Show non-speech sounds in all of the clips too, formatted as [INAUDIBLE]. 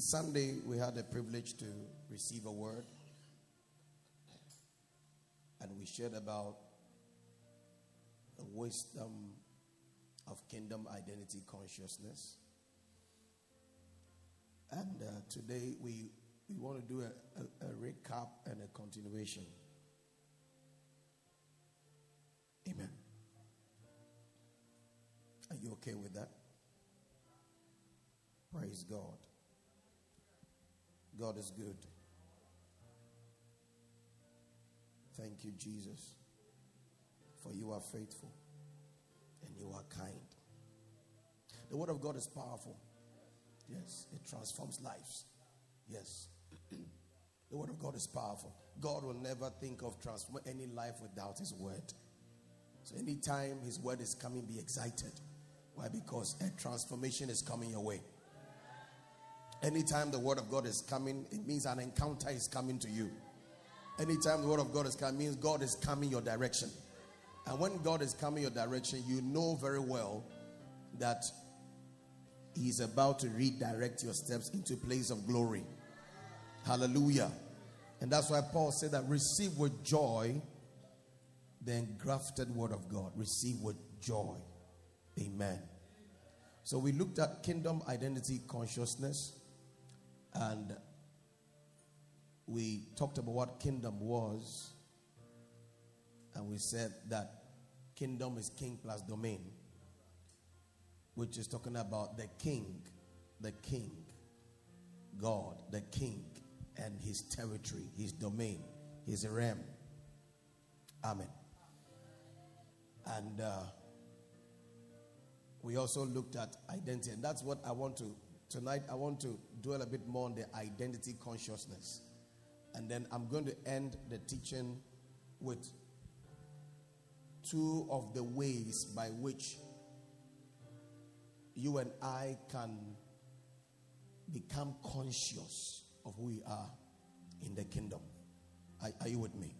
Sunday, we had the privilege to receive a word, and we shared about the wisdom of kingdom identity consciousness. And uh, today, we, we want to do a, a, a recap and a continuation. Amen. Are you okay with that? Praise God. God is good. Thank you, Jesus, for you are faithful and you are kind. The Word of God is powerful. Yes, it transforms lives. Yes. [CLEARS THROAT] the Word of God is powerful. God will never think of transforming any life without His Word. So, anytime His Word is coming, be excited. Why? Because a transformation is coming your way. Anytime the word of God is coming, it means an encounter is coming to you. Anytime the word of God is coming, means God is coming your direction. And when God is coming your direction, you know very well that He's about to redirect your steps into a place of glory. Hallelujah. And that's why Paul said that receive with joy the engrafted word of God. Receive with joy. Amen. So we looked at kingdom identity consciousness. And we talked about what kingdom was. And we said that kingdom is king plus domain, which is talking about the king, the king, God, the king, and his territory, his domain, his realm. Amen. And uh, we also looked at identity, and that's what I want to tonight. I want to dwell a bit more on the identity consciousness. And then I'm going to end the teaching with two of the ways by which you and I can become conscious of who we are in the kingdom. Are, are, you with me?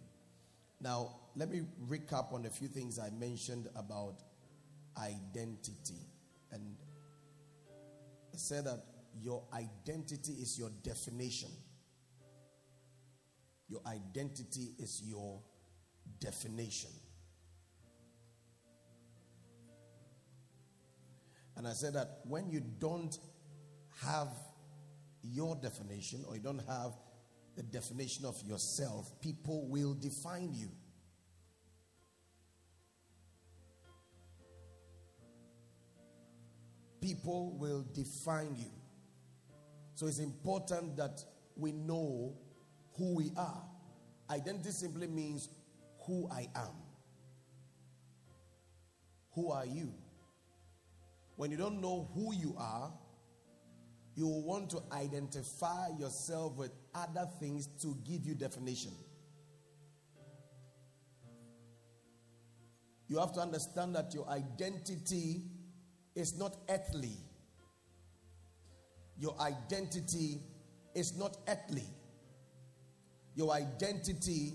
Now, let me recap on a few things I mentioned about identity. And I said that your identity is your definition. Your identity is your definition. And I said that when you don't have your definition or you don't have the definition of yourself, people will define you. People will define you. So it's important that we know who we are. Identity simply means who I am. Who are you? When you don't know who you are, you will want to identify yourself with other things to give you definition. You have to understand that your identity is not earthly your identity is not earthly. Your identity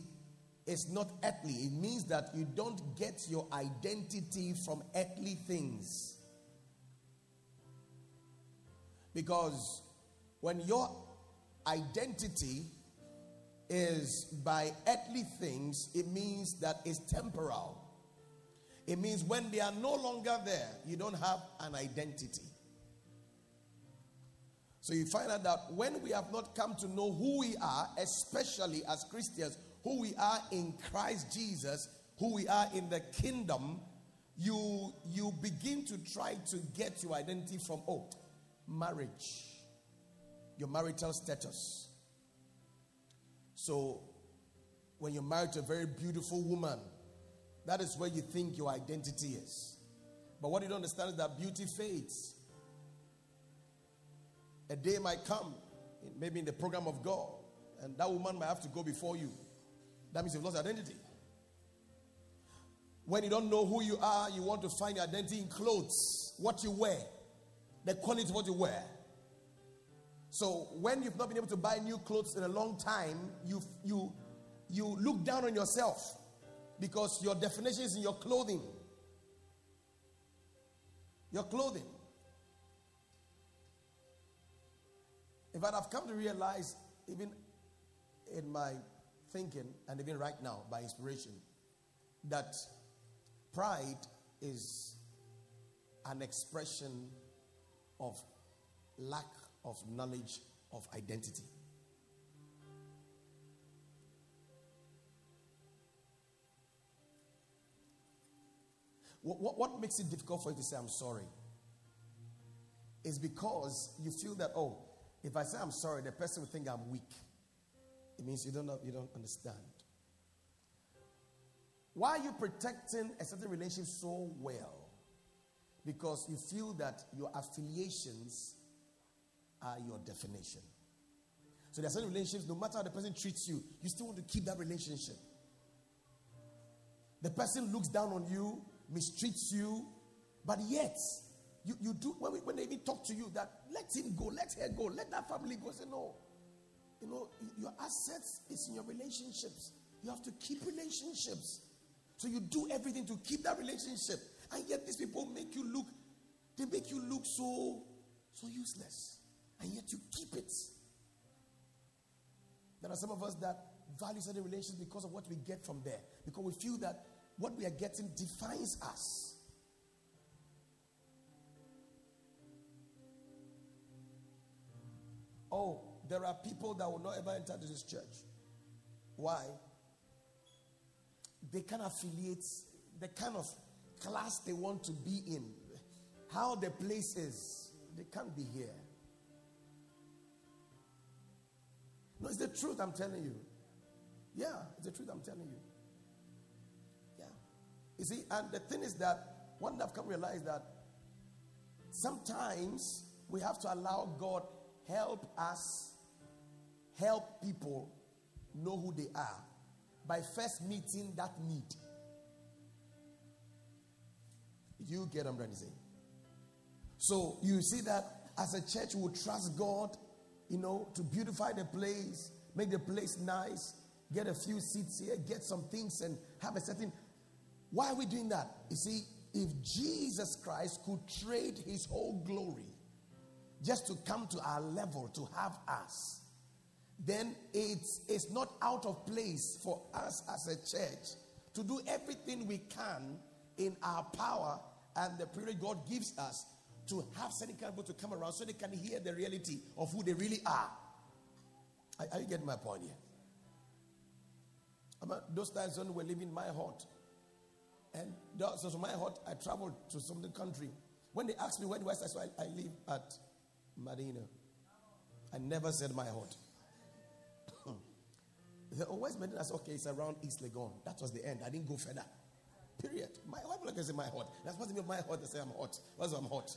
is not earthly. It means that you don't get your identity from earthly things. Because when your identity is by earthly things, it means that it's temporal. It means when they are no longer there, you don't have an identity. So you find out that when we have not come to know who we are, especially as Christians, who we are in Christ Jesus, who we are in the kingdom, you you begin to try to get your identity from oh, marriage, your marital status. So when you're married to a very beautiful woman, that is where you think your identity is. But what you don't understand is that beauty fades. A day might come, maybe in the program of God, and that woman might have to go before you. That means you've lost identity. When you don't know who you are, you want to find your identity in clothes, what you wear, the quality of what you wear. So when you've not been able to buy new clothes in a long time, you you you look down on yourself because your definition is in your clothing. Your clothing. In fact, I've come to realize, even in my thinking, and even right now by inspiration, that pride is an expression of lack of knowledge of identity. What, what, what, makes it difficult for you to say, I'm sorry? Is because you feel that, oh, if I say I'm sorry, the person will think I'm weak. It means you don't, know, you don't understand. Why are you protecting a certain relationship so well? Because you feel that your affiliations are your definition. So there are certain relationships, no matter how the person treats you, you still want to keep that relationship. The person looks down on you, mistreats you, but yet you, you do when, we, when they even talk to you that let him go, let her go, let that family go. Say no. You know, your assets is in your relationships. You have to keep relationships. So you do everything to keep that relationship. And yet these people make you look, they make you look so so useless. And yet you keep it. There are some of us that value certain relations because of what we get from there. Because we feel that what we are getting defines us. Oh, there are people that will not ever enter this church. Why? They can affiliate the kind of class they want to be in, how the place is. They can't be here. No, it's the truth I'm telling you. Yeah, it's the truth I'm telling you. Yeah. You see, and the thing is that one I've come realize that sometimes we have to allow God help us help people know who they are by first meeting that need. You get what I'm trying to say? So you see that as a church, we trust God, you know, to beautify the place, make the place nice, get a few seats here, get some things, and have a certain why are we doing that? You see, if Jesus Christ could trade his whole glory just to come to our level to have us, then it's, it's not out of place for us as a church to do everything we can in our power and the privilege God gives us to have certain people to come around so they can hear the reality of who they really are. Are, are you getting my point here? Those times when we were living my heart, and so, so my heart, I traveled to some country. When they asked me where do I, I live at Madina. I never said my heart. [LAUGHS] they said, oh, where's Madina? Said, okay, it's around East Legon. That was the end. I didn't go further. Period. My wife like I say my heart. That's what I mean my heart. They say I'm hot. What's I'm hot?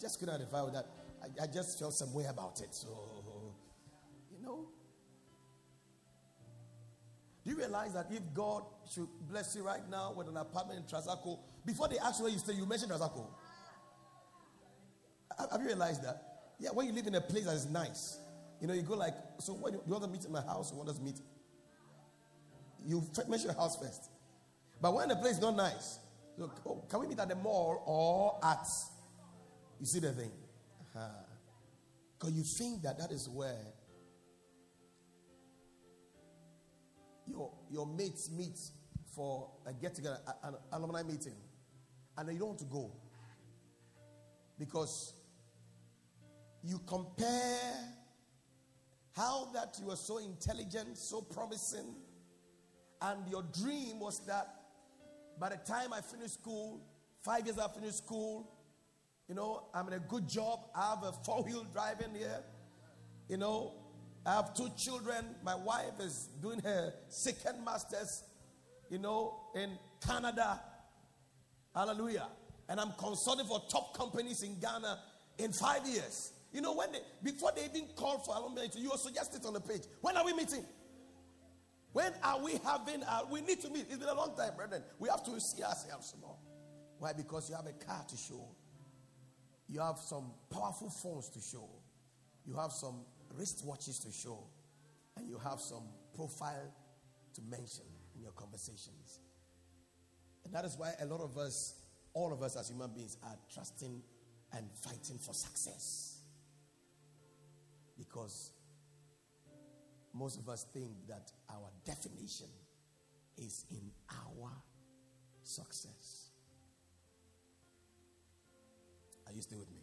Just couldn't identify with that. I, I just felt some way about it. So, you know, do you realize that if God should bless you right now with an apartment in Trasacco, before they ask where you stay, you mention Trasacco? Have you realized that? Yeah, when you live in a place that is nice, you know, you go like, so when you, want to meet in my house, you want us to meet? You mention your house first. But when the place is not nice, look, oh, can we meet at the mall or at? You see the thing? Because uh-huh. you think that that is where your, your mates meet for a get together, an alumni meeting, and you don't want to go because you compare how that you were so intelligent, so promising, and your dream was that by the time I finish school, five years after I finish school, you know, I'm in a good job. I have a four wheel driving here. You know, I have two children. My wife is doing her second master's, you know, in Canada. Hallelujah. And I'm consulting for top companies in Ghana in five years. You know, when they, before they even call for alumni, you also suggest it on the page. When are we meeting? When are we having? Uh, we need to meet. It's been a long time, brethren. We have to see ourselves more. Why? Because you have a car to show. You have some powerful phones to show. You have some wristwatches to show, and you have some profile to mention in your conversations. And that is why a lot of us, all of us as human beings, are trusting and fighting for success. Because most of us think that our definition is in our success. Are you still with me?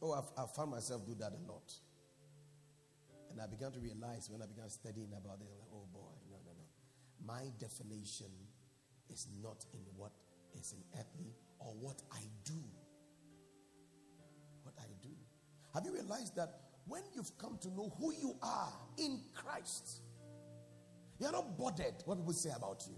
Oh, I've, I've found myself do that a lot. And I began to realize when I began studying about it, like, oh boy, no, no, no. My definition is not in what is in earthly or what I do. Have you realized that when you've come to know who you are in Christ, you're not bothered what people say about you.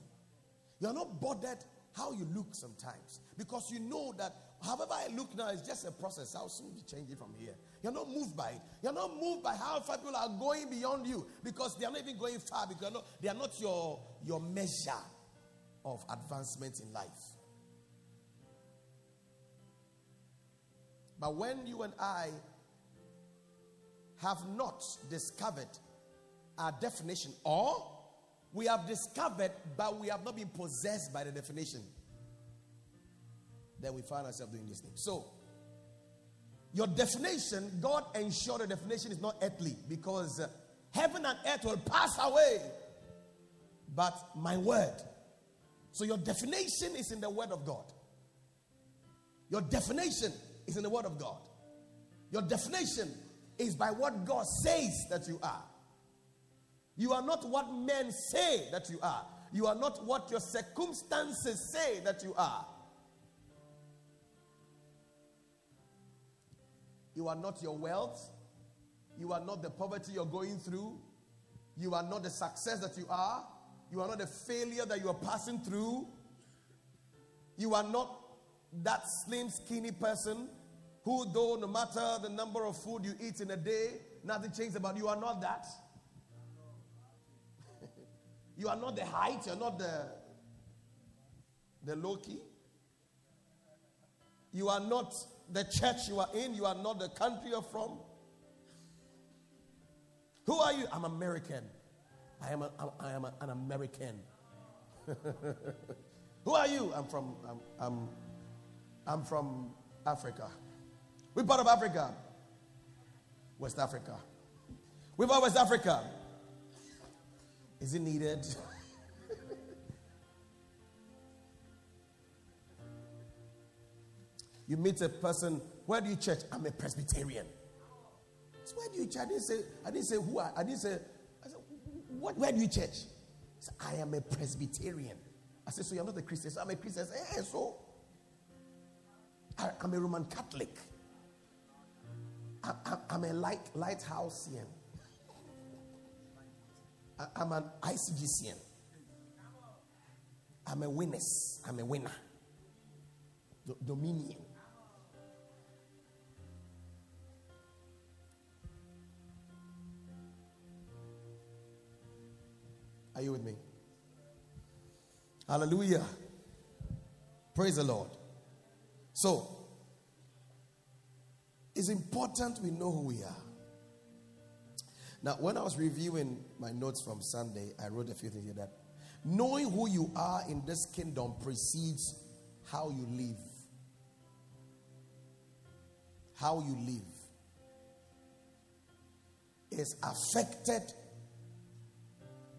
You're not bothered how you look sometimes because you know that however I look now is just a process. I'll soon be changing from here. You're not moved by it. You're not moved by how far people are going beyond you because they are not even going far because not, they are not your, your measure of advancement in life. But when you and I have not discovered our definition, or we have discovered, but we have not been possessed by the definition, then we find ourselves doing this thing. So, your definition, God ensured the definition is not earthly because uh, heaven and earth will pass away, but my word. So, your definition is in the word of God. Your definition is in the word of God. Your definition is by what God says that you are. You are not what men say that you are. You are not what your circumstances say that you are. You are not your wealth. You are not the poverty you're going through. You are not the success that you are. You are not the failure that you are passing through. You are not that slim, skinny person who, though no matter the number of food you eat in a day, nothing changes about you. You are not that. [LAUGHS] you are not the height. You're not the the low key. You are not the church you are in. You are not the country you're from. Who are you? I'm American. I am, a, I am a, an American. [LAUGHS] Who are you? I'm from, I'm, I'm, I'm from Africa. We're part of Africa. West Africa. We're part of West Africa. Is it needed? [LAUGHS] You meet a person, where do you church? I'm a Presbyterian. So where do you church? I didn't say, I didn't say who I, I didn't say, I said, what, where do you church? Said, I am a Presbyterian. I said, so you're not a Christian? So I'm a Christian. I said, hey, so I, am a Roman Catholic. I, am a light, lighthousean. I, I'm an ICGCian. I'm a witness. I'm a winner. Dominion. Are you with me? Hallelujah. Praise the Lord. So, it's important we know who we are. Now, when I was reviewing my notes from Sunday, I wrote a few things here that knowing who you are in this kingdom precedes how you live. How you live is affected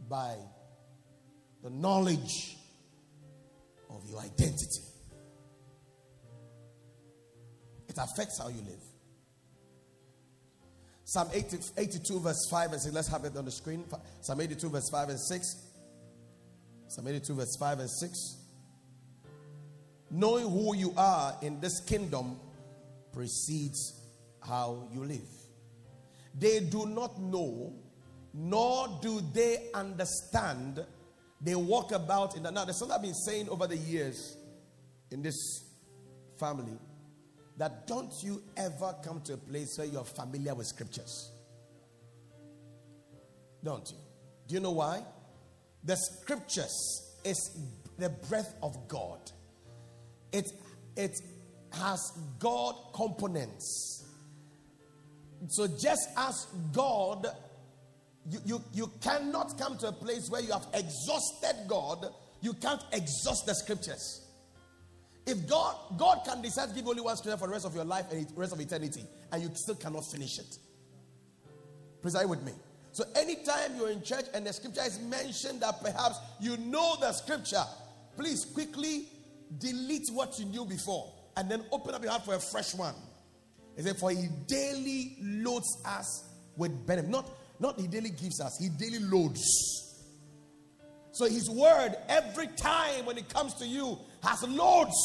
by the knowledge of your identity. It affects how you live. Psalm 80, 82, verse 5 and 6. Let's have it on the screen. Psalm 82, verse 5 and 6. Psalm 82, verse 5 and 6. Knowing who you are in this kingdom precedes how you live. They do not know nor do they understand. They walk about in the now. There's something I've been saying over the years in this family that don't you ever come to a place where you're familiar with scriptures. Don't you? Do you know why? The scriptures is the breath of God. It it has God components. So just as God you, you, you cannot come to a place where you have exhausted God, you can't exhaust the scriptures. If God God can decide to give only one scripture for the rest of your life and the rest of eternity, and you still cannot finish it. Please are with me? So anytime you're in church and the scripture is mentioned that perhaps you know the scripture, please quickly delete what you knew before and then open up your heart for a fresh one. He said, For he daily loads us with benefit. Not, not he daily gives us, he daily loads. So his word, every time when it comes to you, has loads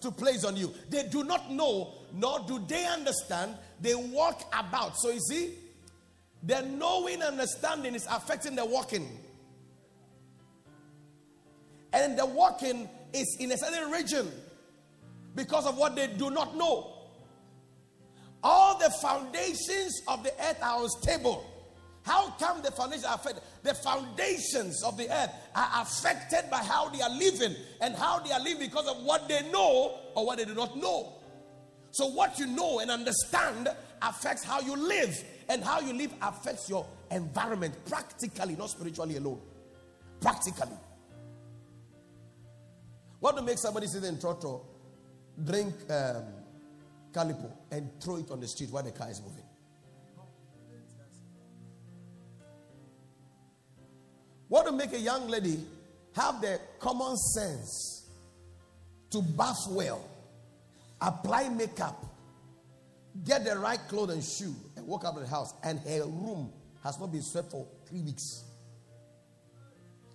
to place on you. They do not know, nor do they understand. They walk about. So you see, the knowing understanding is affecting the walking. And the walking is in a certain region because of what they do not know. All the foundations of the earth are unstable. How come the foundations are affected? The foundations of the earth are affected by how they are living and how they are living because of what they know or what they do not know. So, what you know and understand affects how you live, and how you live affects your environment practically, not spiritually alone. Practically. What to make somebody sit in Trotro, drink um, Calippo, and throw it on the street while the car is moving? What to make a young lady have the common sense to bath well, apply makeup, get the right clothes and shoe, and walk out of the house, and her room has not been swept for three weeks.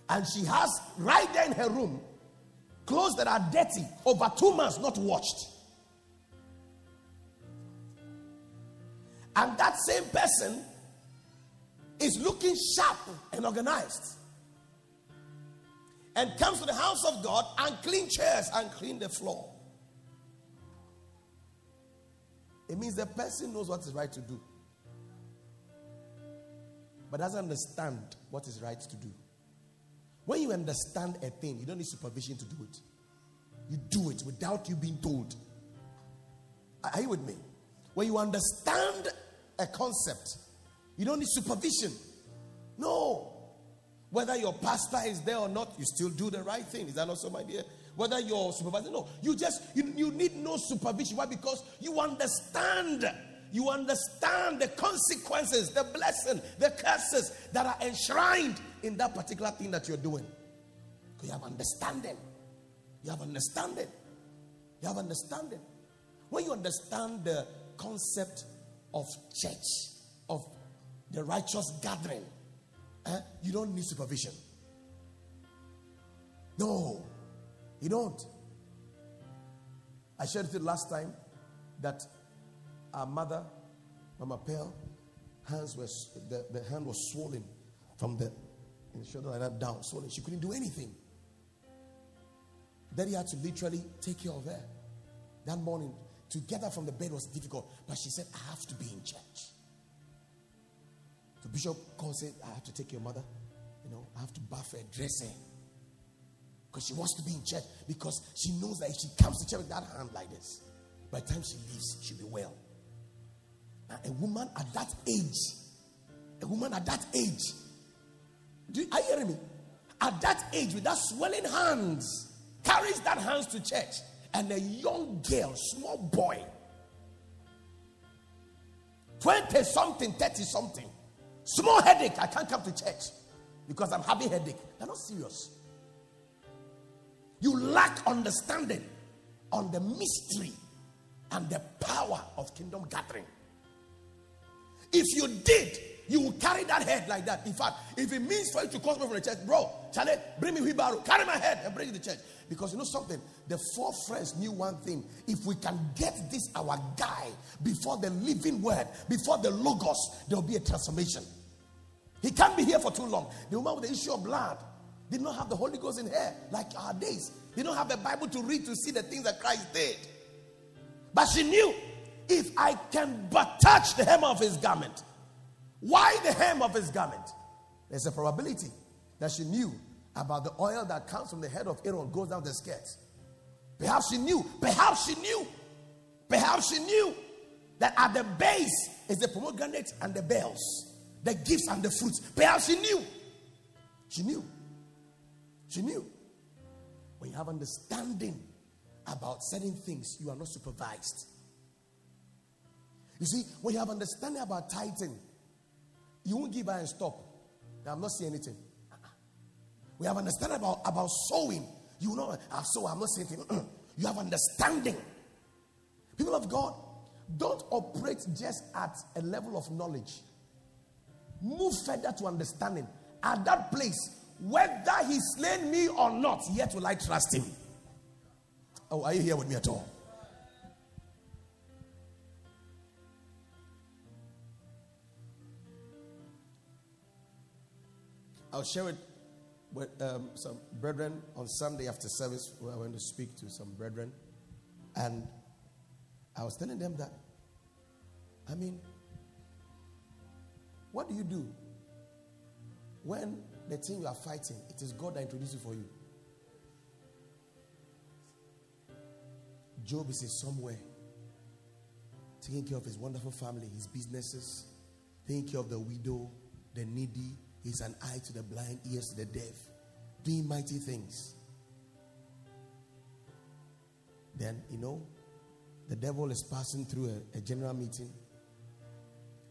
And she has right there in her room clothes that are dirty over two months not washed. And that same person is looking sharp and organized and comes to the house of God and clean chairs and clean the floor. It means the person knows what is right to do, but doesn't understand what is right to do. When you understand a thing, you don't need supervision to do it. You do it without you being told. Are you with me? When you understand a concept, you don't need supervision. No. Whether your pastor is there or not, you still do the right thing. Is that not so, my dear? Whether your supervisor, no. You just, you, you need no supervision. Why? Because you understand. You understand the consequences, the blessing, the curses that are enshrined in that particular thing that you're doing. You have understanding. You have understanding. You have understanding. When you understand the concept of church, of the righteous gathering, eh, you don't need supervision. No, you don't. I shared it last time that our mother, Mama Pearl, hands were the, the hand was swollen from the the shoulder like that down, swollen. She couldn't do anything. Daddy had to literally take care of her. That morning, to get her from the bed was difficult, but she said, I have to be in church. The bishop called said, I have to take your mother. You know, I have to bath her, dress her. Because she wants to be in church. Because she knows that if she comes to church with that hand like this, by the time she leaves, she'll be well. Now, a woman at that age, a woman at that age, do, are you hearing me? At that age, with that swelling hands, carries that hands to church. And a young girl, small boy, 20 something, 30 something, small headache, I can't come to church because I'm having headache. They're not serious. You lack understanding on the mystery and the power of kingdom gathering. If you did, you will carry that head like that. In fact, if it means for you to call me from the church, bro, Charlie, bring me wheelbarrow, carry my head and bring it to church. Because you know something? The four friends knew one thing. If we can get this, our guy, before the living word, before the logos, there will be a transformation. He can't be here for too long. The woman with the issue of blood did not have the Holy Ghost in her like our days. They don't have the Bible to read to see the things that Christ did. But she knew if I can but touch the hem of his garment. Why the hem of his garment? There's a probability that she knew about the oil that comes from the head of Aaron goes down the skirts. Perhaps she knew. Perhaps she knew. Perhaps she knew that at the base is the pomegranate and the bells, the gifts and the fruits. Perhaps she knew. She knew. She knew. When you have understanding about certain things, you are not supervised. You see, when you have understanding about tithing, you won't give and stop. Now, I'm not saying anything. We have understanding about, about sowing. You know, I ah, sow, I'm not saying anything. [CLEARS THROAT] you have understanding. People of God, don't operate just at a level of knowledge. Move further to understanding. At that place, whether he slain me or not, yet will I trust him. Oh, are you here with me at all? I'll share it with um, some brethren on Sunday after service where I went to speak to some brethren. And I was telling them that, I mean, what do you do when the thing you are fighting, it is God that introduced it for you? Job is somewhere, taking care of his wonderful family, his businesses, taking care of the widow, the needy. He's an eye to the blind, ears to the deaf, doing mighty things. Then, you know, the devil is passing through a, a general meeting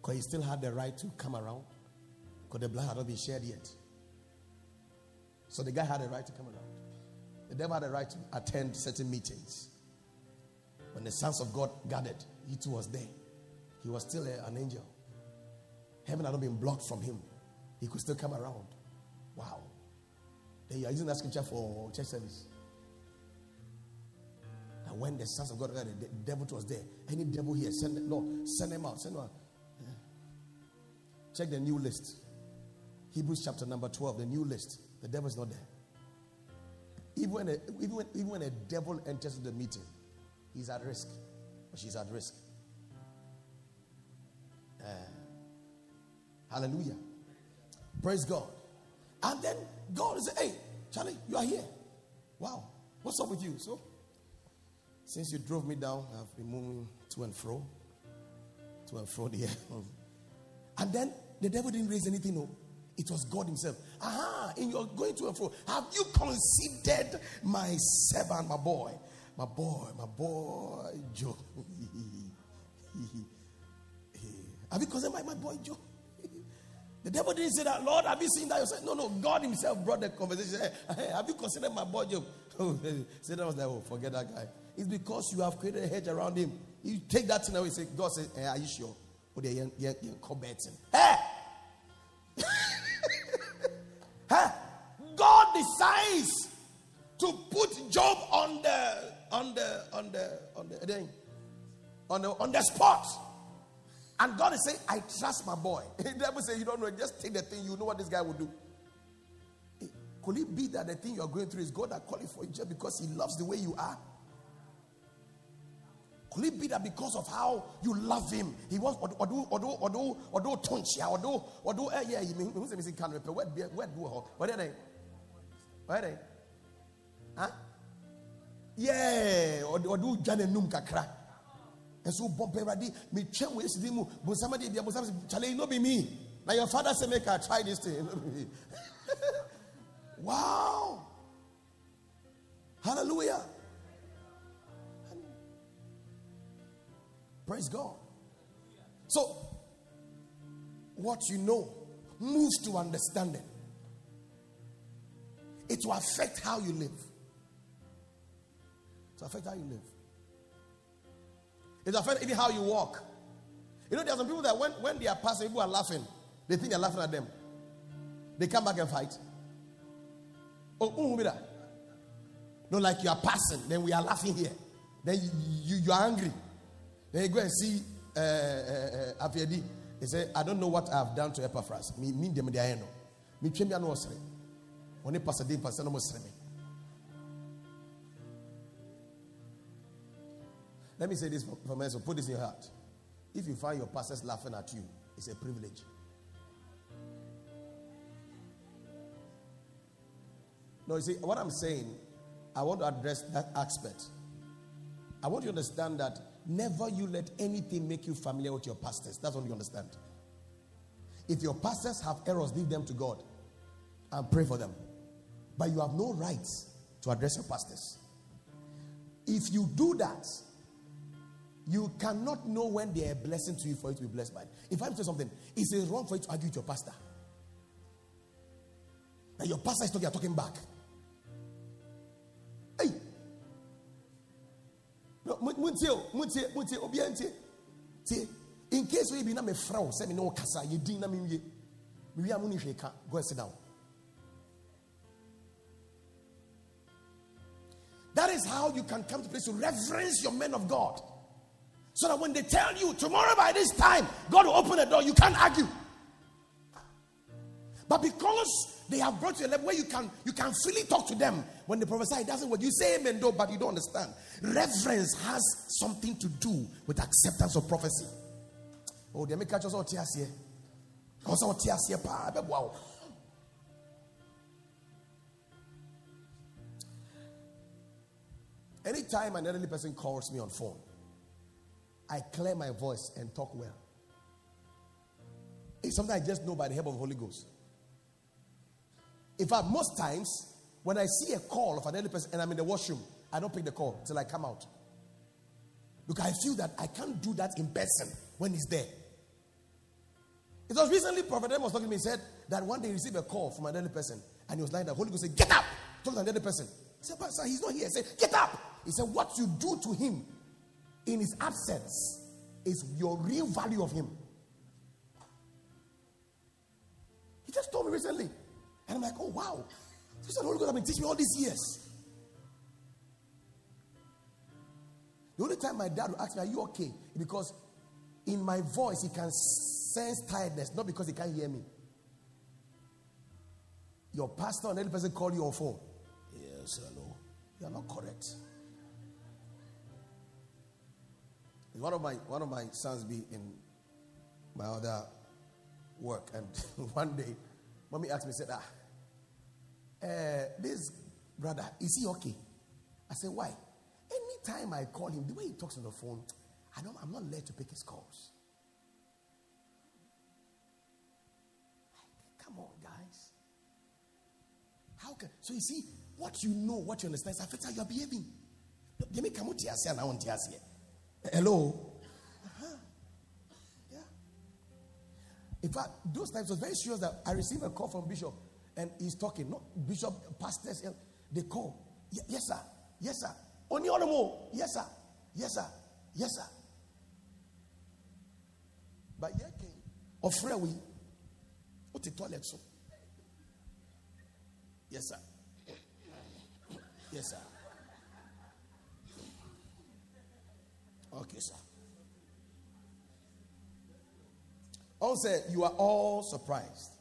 because he still had the right to come around because the blood had not been shed yet. So the guy had a right to come around. The devil had a right to attend certain meetings. When the sons of God gathered, he too was there. He was still a, an angel. Heaven had not been blocked from him. He could still come around. Wow. Then you are using that scripture for church service. And when the sons of God gathered, the devil was there. Any devil here, send Lord, send them out. Send them out. Check the new list. Hebrews chapter number 12, the new list. The devil is not there. Even when, a, even, when, even when a devil enters the meeting, he's at risk or she's at risk. Uh, hallelujah. Praise God. And then God is hey, Charlie, you are here. Wow. What's up with you? So, since you drove me down, I've been moving to and fro. To and fro there. [LAUGHS] and then the devil didn't raise anything, no. It was God Himself. Aha, in your going to and fro, have you considered my servant, my boy? My boy, my boy, Joe. [LAUGHS] have you considered my, my boy, Joe? [LAUGHS] The devil didn't say that, Lord, have you seen that yourself? No, no, God Himself brought the conversation. [LAUGHS] Hey, have you considered my boy, Job? Oh, Satan was like, oh, forget that guy. It's because you have created a hedge around him. You take that thing away, say, God says, hey, eh, are you sure? Oh, they're young, young Hey! Hey! God decides to put Job on the on the on the on the thing on the on the spot. And God is saying, I trust my boy. [LAUGHS] The devil say, You don't know, just take the thing, you know what this guy will do. Could it be that the thing you are going through is God that called for you just because He loves the way you are? Could it be that because of how you love Him, He wants or do or do or do or do or do or do eh yeah, you mean who's the missing can repair? Where where do What are they? Where they? Huh? Yeah, or do Jane Num Kakra. And so Bob Beradi, me chen we see mu, but somebody be able chale no be me. Now your father say make I try this thing. [LAUGHS] [LAUGHS] wow. Hallelujah. Praise God. So, what you know moves to understanding. It will affect how you live. To affect how you live. It affects even how you walk. You know, there are some people that when, when they are passing, people are laughing. They think they're laughing at them. They come back and fight. Oh, oh. No, like you are passing, then we are laughing here. Then you, you, you are angry. Then go and see uh, uh, uh, Afiedi. He said, I don't know what I have done to Epaphras. Me, me, them, they know. Me, chemi, I know what's Only pastor, pastor, no more Let me say this for myself. Put this in your heart. If you find your pastors laughing at you, it's a privilege. No, you see, what I'm saying, I want to address that aspect. I want you to understand that never you let anything make you familiar with your pastors. That's what you understand. If your pastors have errors, leave them to God and pray for them. But you have no rights to address your pastors. If you do that, you cannot know when they are a blessing to you for you to be blessed by it. If I'm saying something, it's wrong for you to argue with your pastor. That your pastor is talking, talking back. No, muntie, muntie, muntie, obiantie. In case we be na me frau, say me no kasa, ye din na me wie. Me wie amuni hweka, go sit down. That is how you can come to place to reverence your men of God. So that when they tell you tomorrow by this time, God will open the door, you can't argue. But because they have brought you a level where you can you can freely talk to them when they prophesy, it doesn't work. You say amen though, but you don't understand. Reverence has something to do with acceptance of prophecy. Oh, they make catch us all tears here. Also, tears here, wow. Anytime an elderly person calls me on phone, I clear my voice and talk well. It's something I just know by the help of the Holy Ghost. In fact, most times when I see a call of an elderly person and I'm in the washroom, I don't pick the call till I come out. Because I feel that I can't do that in person when he's there. It was recently Prophet was talking to me. He said that one day he received a call from an elderly person and he was lying there. Holy Ghost said, Get up! Talk to an elderly person. He said, Pastor, he's not here. He said, Get up! He said, What you do to him in his absence is your real value of him. He just told me recently. And I'm like, Oh, wow. This is the Holy Ghost have been teaching me all these years. The only time my dad would ask me, Are you okay? Because in my voice, he can sense tiredness, not because he can't hear me. Your pastor and any person call you on phone. Yes, hello. You are not correct. One of my one of my sons be in my other work, and [LAUGHS] one day, mommy asked me, said, "Ah, uh, this brother is he okay?" I said, "Why?" Anytime I call him, the way he talks on the phone, I don't. I'm not led to pick his calls. Come on, guys. How can so you see what you know, what you understand, affects how you are behaving. Hello? In fact, those times was very serious that I received a call from Bishop and he's talking. Not Bishop, pastors, they call. yes, sir. Yes, sir. Only on more. Yes, sir. Yes, sir. Yes, sir. But yeah, came. Offer we. What the toilet so? Yes, sir. Yes, sir. Okay, sir. Also, you are all surprised.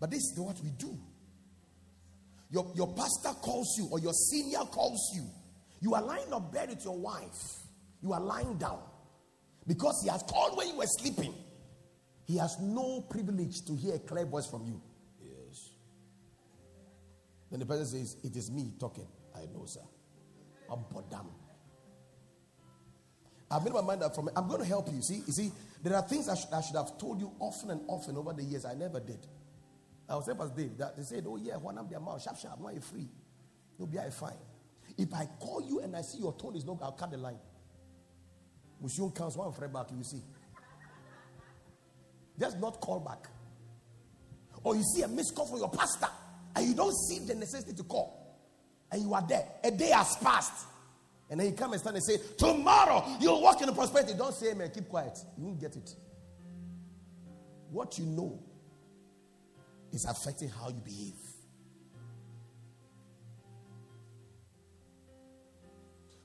But this is what we do. Your, your pastor calls you or your senior calls you. You are lying on bed with your wife. You are lying down. Because he has called when you were sleeping. He has no privilege to hear a clear voice from you. Yes. Then the person says, It is me talking. I know, sir. I'm Abodam. I've made my mind up from I'm going to help you. See, you see, there are things I should, I should have told you often and often over the years. I never did. I was Pastor Dave, that they said, Oh, yeah, when I'm the amount, sharp, sharp, now you're free. You'll be fine. If I call you and I see your tone is low, I'll cut the line. Museum counts one friend back, you see. Just not call back. Or you see a missed call from your pastor and you don't see the necessity to call. And you are there. A day has passed. And then you come and stand and say, Tomorrow you'll walk in the prosperity. Don't say amen. Keep quiet. You won't get it. What you know is affecting how you behave.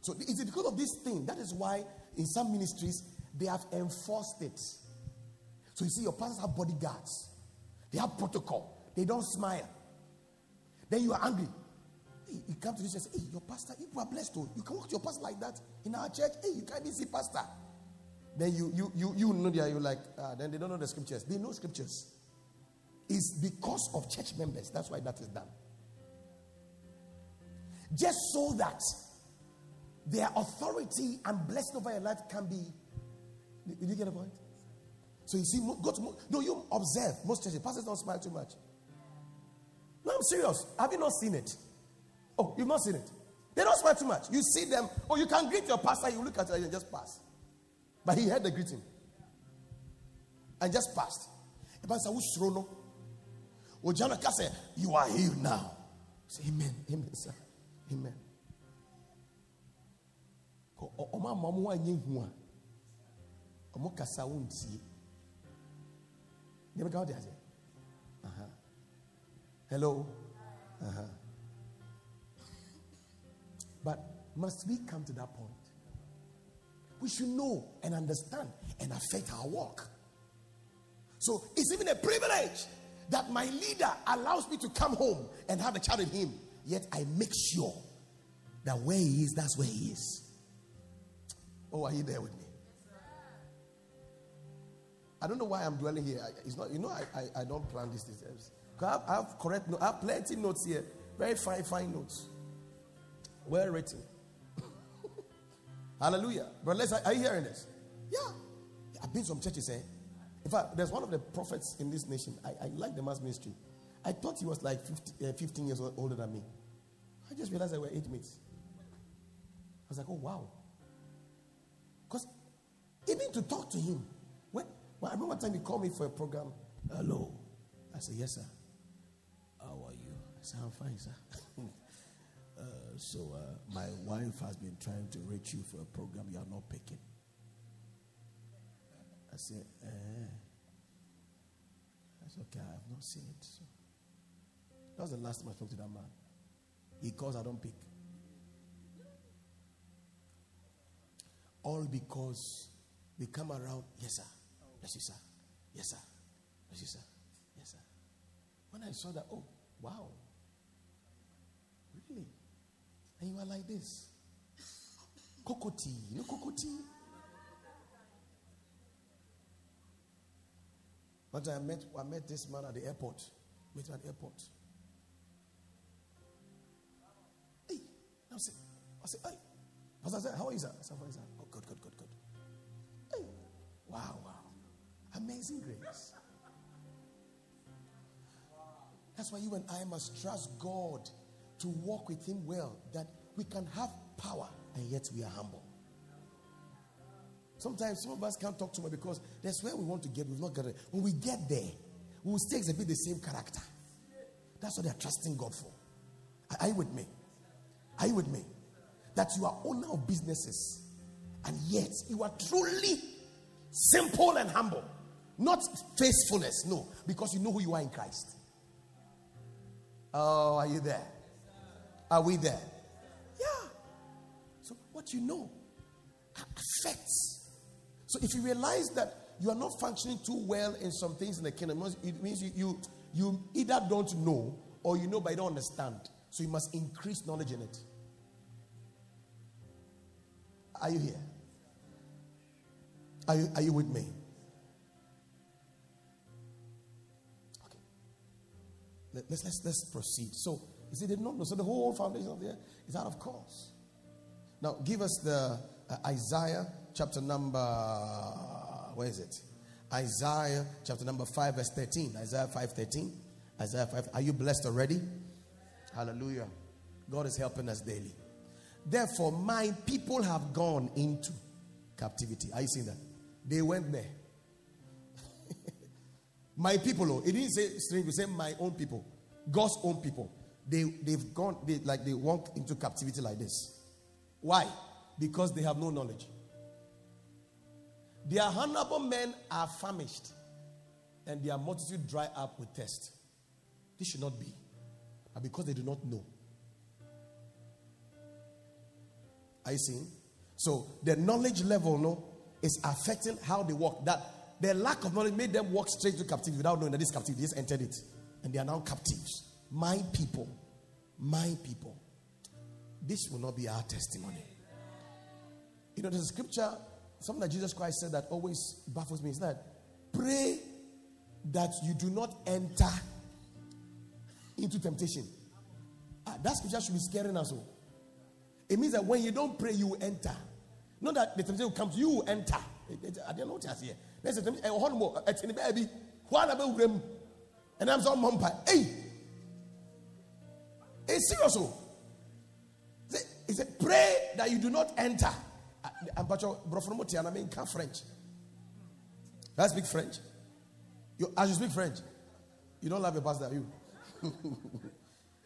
So is it because of this thing. That is why in some ministries they have enforced it. So you see, your pastors have bodyguards. They have protocol. They don't smile. Then you are angry. You come to this say, hey, your pastor, you are blessed. Oh. You can walk to your pastor like that in our church. Hey, you can't even see pastor. Then you you you you know that you're like, uh, then they don't know the scriptures. They know scriptures. It's because of church members. That's why that is done. Just so that their authority and blessing over your life can be. Did you get the point? So you see, go to no, you observe most churches. Pastors don't smile too much. No, I'm serious. Have you not seen it? Oh, you've not seen it. They don't smile too much. You see them, or you can greet your pastor, you look at it and just pass. But he heard the greeting and just passed. The pastor was thrown. Ojana said, You are healed now. Say, Amen. Amen, sir. Amen. Ọma ma ọmụ anyị hu a ọmụ kasa wo ntie. Ase. Hello. Uh-huh. But must we come to that point? We should know and understand and affect our walk. So it's even a privilege that my leader allows me to come home and have a chat with him. Yet I make sure that where he is, that's where he is. Oh, are you there with me? I don't know why I'm dwelling here. It's not, you know, I, I, I don't plan these things. I have, I have correct I have plenty notes here. Very fine, fine notes. Well written. Hallelujah. But let's are you hearing this? Yeah. I've been some churches eh? in fact, there's one of the prophets in this nation. I, I like the mass ministry. I thought he was like 50, uh, 15 years older than me. I just realized they were eight mates. I was like, oh, wow. Because even to talk to him, when, well, I remember one time he called me for a program. Hello. I said, yes, sir. How are you? I said, I'm fine, sir. [LAUGHS] uh, so, uh, my wife has been trying to reach you for a program you are not picking. I said, eh. I said, okay, I have not seen it. So. That was the last time I spoke to that man. He calls, I don't pick. All because we come around, yes, sir. Yes, sir. Yes, sir. Yes, sir. Yes, sir. When I saw that, oh, wow. Really? And you are like this. Cocoa tea. You know time I met, I met this man at the airport. Met him at the airport. Hey, I said, I said, hey. Pastor said, how is that? I said, how you, sir? Oh, good, good, good, good. Hey, wow, wow. Amazing grace. That's why you and I must trust God to walk with Him well, that we can have power and yet we are humble. Sometimes some of us can't talk too much because that's where we want to get. We've not got it. When we get there, we will stay exhibit the same character. That's what they're trusting God for. Are you with me? Are you with me? That you are owner of businesses and yet you are truly simple and humble. Not faithfulness, no, because you know who you are in Christ. Oh, are you there? Are we there? Yeah. So, what you know affects. So, if you realize that you are not functioning too well in some things in the kingdom, it means you, you, you either don't know or you know but you don't understand. So, you must increase knowledge in it. Are you here? Are you, are you with me? Okay. Let, us let's, let's proceed. So, you see, they did not know. So, the whole foundation of the earth is out of course. Now, give us the uh, Isaiah chapter number, where is it? Isaiah chapter number 5, verse 13. Isaiah 5 13. Isaiah 5. Are you blessed already? Hallelujah. God is helping us daily. Therefore, my people have gone into captivity. Are you seeing that? They went there. [LAUGHS] My people, oh, it didn't say strange, it said my own people, God's own people. They, they've gone, they, like they walk into captivity like this. Why? Because they have no knowledge. Their honorable men are famished, and their multitude dry up with thirst. This should not be. Because they do not know. Are you seeing? So the knowledge level, no, is affecting how they walk. That their lack of knowledge made them walk straight to captivity without knowing that this captivity just entered it. And they are now captives. My people, my people. This will not be our testimony. You know, there's a scripture, something that Jesus Christ said that always baffles me is that pray that you do not enter into temptation. Ah, that scripture should be scaring us all. It means that when you don't pray, you will enter. Not that the temptation will come to you, you will enter. I don't know what you're here na sɛ tɛm ɛwɔ hɔ nom ɛtene baabi it's serious oh. o He said, Pray that you do not enter. Ah, ah, I'm I mean, French. I speak French. You, as you speak French, you don't love a pastor, you. [LAUGHS]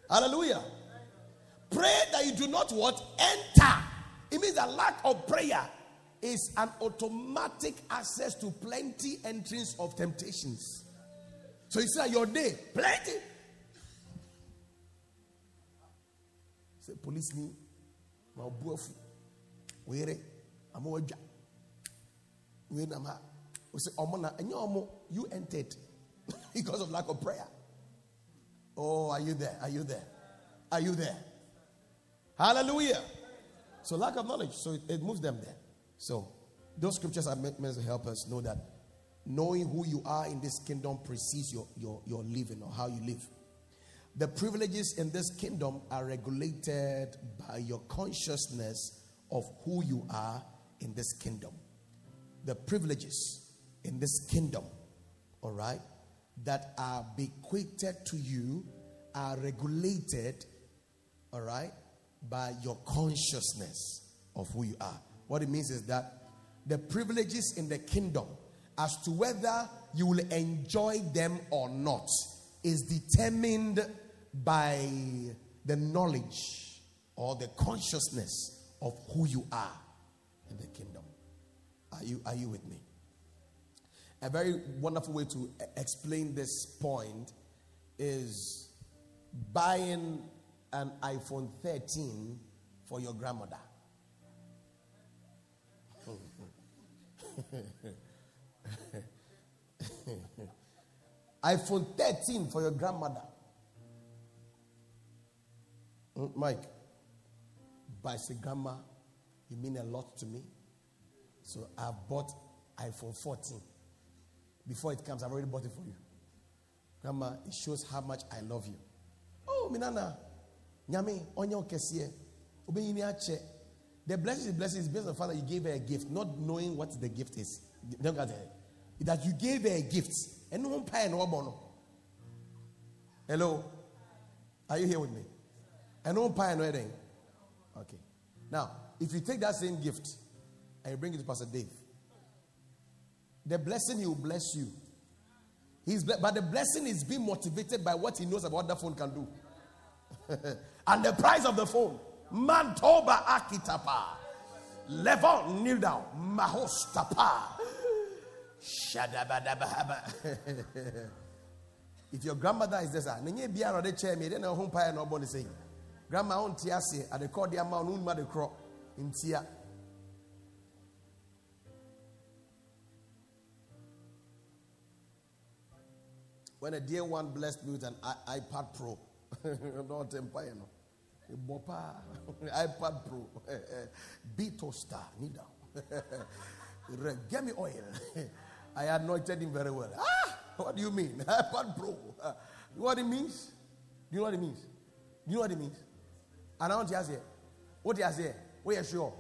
Hallelujah. Pray that you do not what? Enter. It means a lack of prayer is an automatic access to plenty entrance of temptations. So you see that your day, plenty. Say police me, my buafu, where I'm a Where am I? We say, Omona, and you entered [LAUGHS] because of lack of prayer. Oh, are you there? Are you there? Are you there? Hallelujah. So, lack of knowledge. So, it, it moves them there. So, those scriptures are meant to help us know that knowing who you are in this kingdom precedes your, your, your living or how you live. The privileges in this kingdom are regulated by your consciousness of who you are in this kingdom. The privileges in this kingdom, all right, that are bequeathed to you are regulated, all right, by your consciousness of who you are. What it means is that the privileges in the kingdom, as to whether you will enjoy them or not, is determined by the knowledge or the consciousness of who you are in the kingdom. Are you, are you with me? A very wonderful way to explain this point is buying an iPhone 13 for your grandmother. [LAUGHS] iPhone 13 for your grandmother. Mike, by say, Grandma, you mean a lot to me. So I bought iPhone 14. Before it comes, I've already bought it for you. Grandma, it shows how much I love you. Oh, Minana, Nyame, onyo kesie, obeyini ache. The blessing is blessing is based on the fact that you gave her a gift, not knowing what the gift is. That you gave her a gift. Hello? Are you here with me? And no one pay no anything. Okay. Now, if you take that same gift and you bring it to Pastor Dave, the blessing he will bless you. He's but the blessing is being motivated by what he knows about what the phone can do. [LAUGHS] and the price of the phone. Mantoba akitapa. Levon kneel down. Mahostapa. Shadabadabahaba. [LAUGHS] if your grandmother is there this, ah, nenye biara de chair me, then a home pie no body saying. Grandma on tiase at the cord the amount unma the crop in tia. When a dear one blessed me with an iPad Pro, [LAUGHS] not empire, no. Bopa, [LAUGHS] iPad Pro, [LAUGHS] Beto Star, Nida. Get me oil. I anointed him very well. Ah, what do you mean? iPad Pro. You know what it means? Do you know what it means? Do you know what it means? And I want to ask you, what do you say? What are you sure?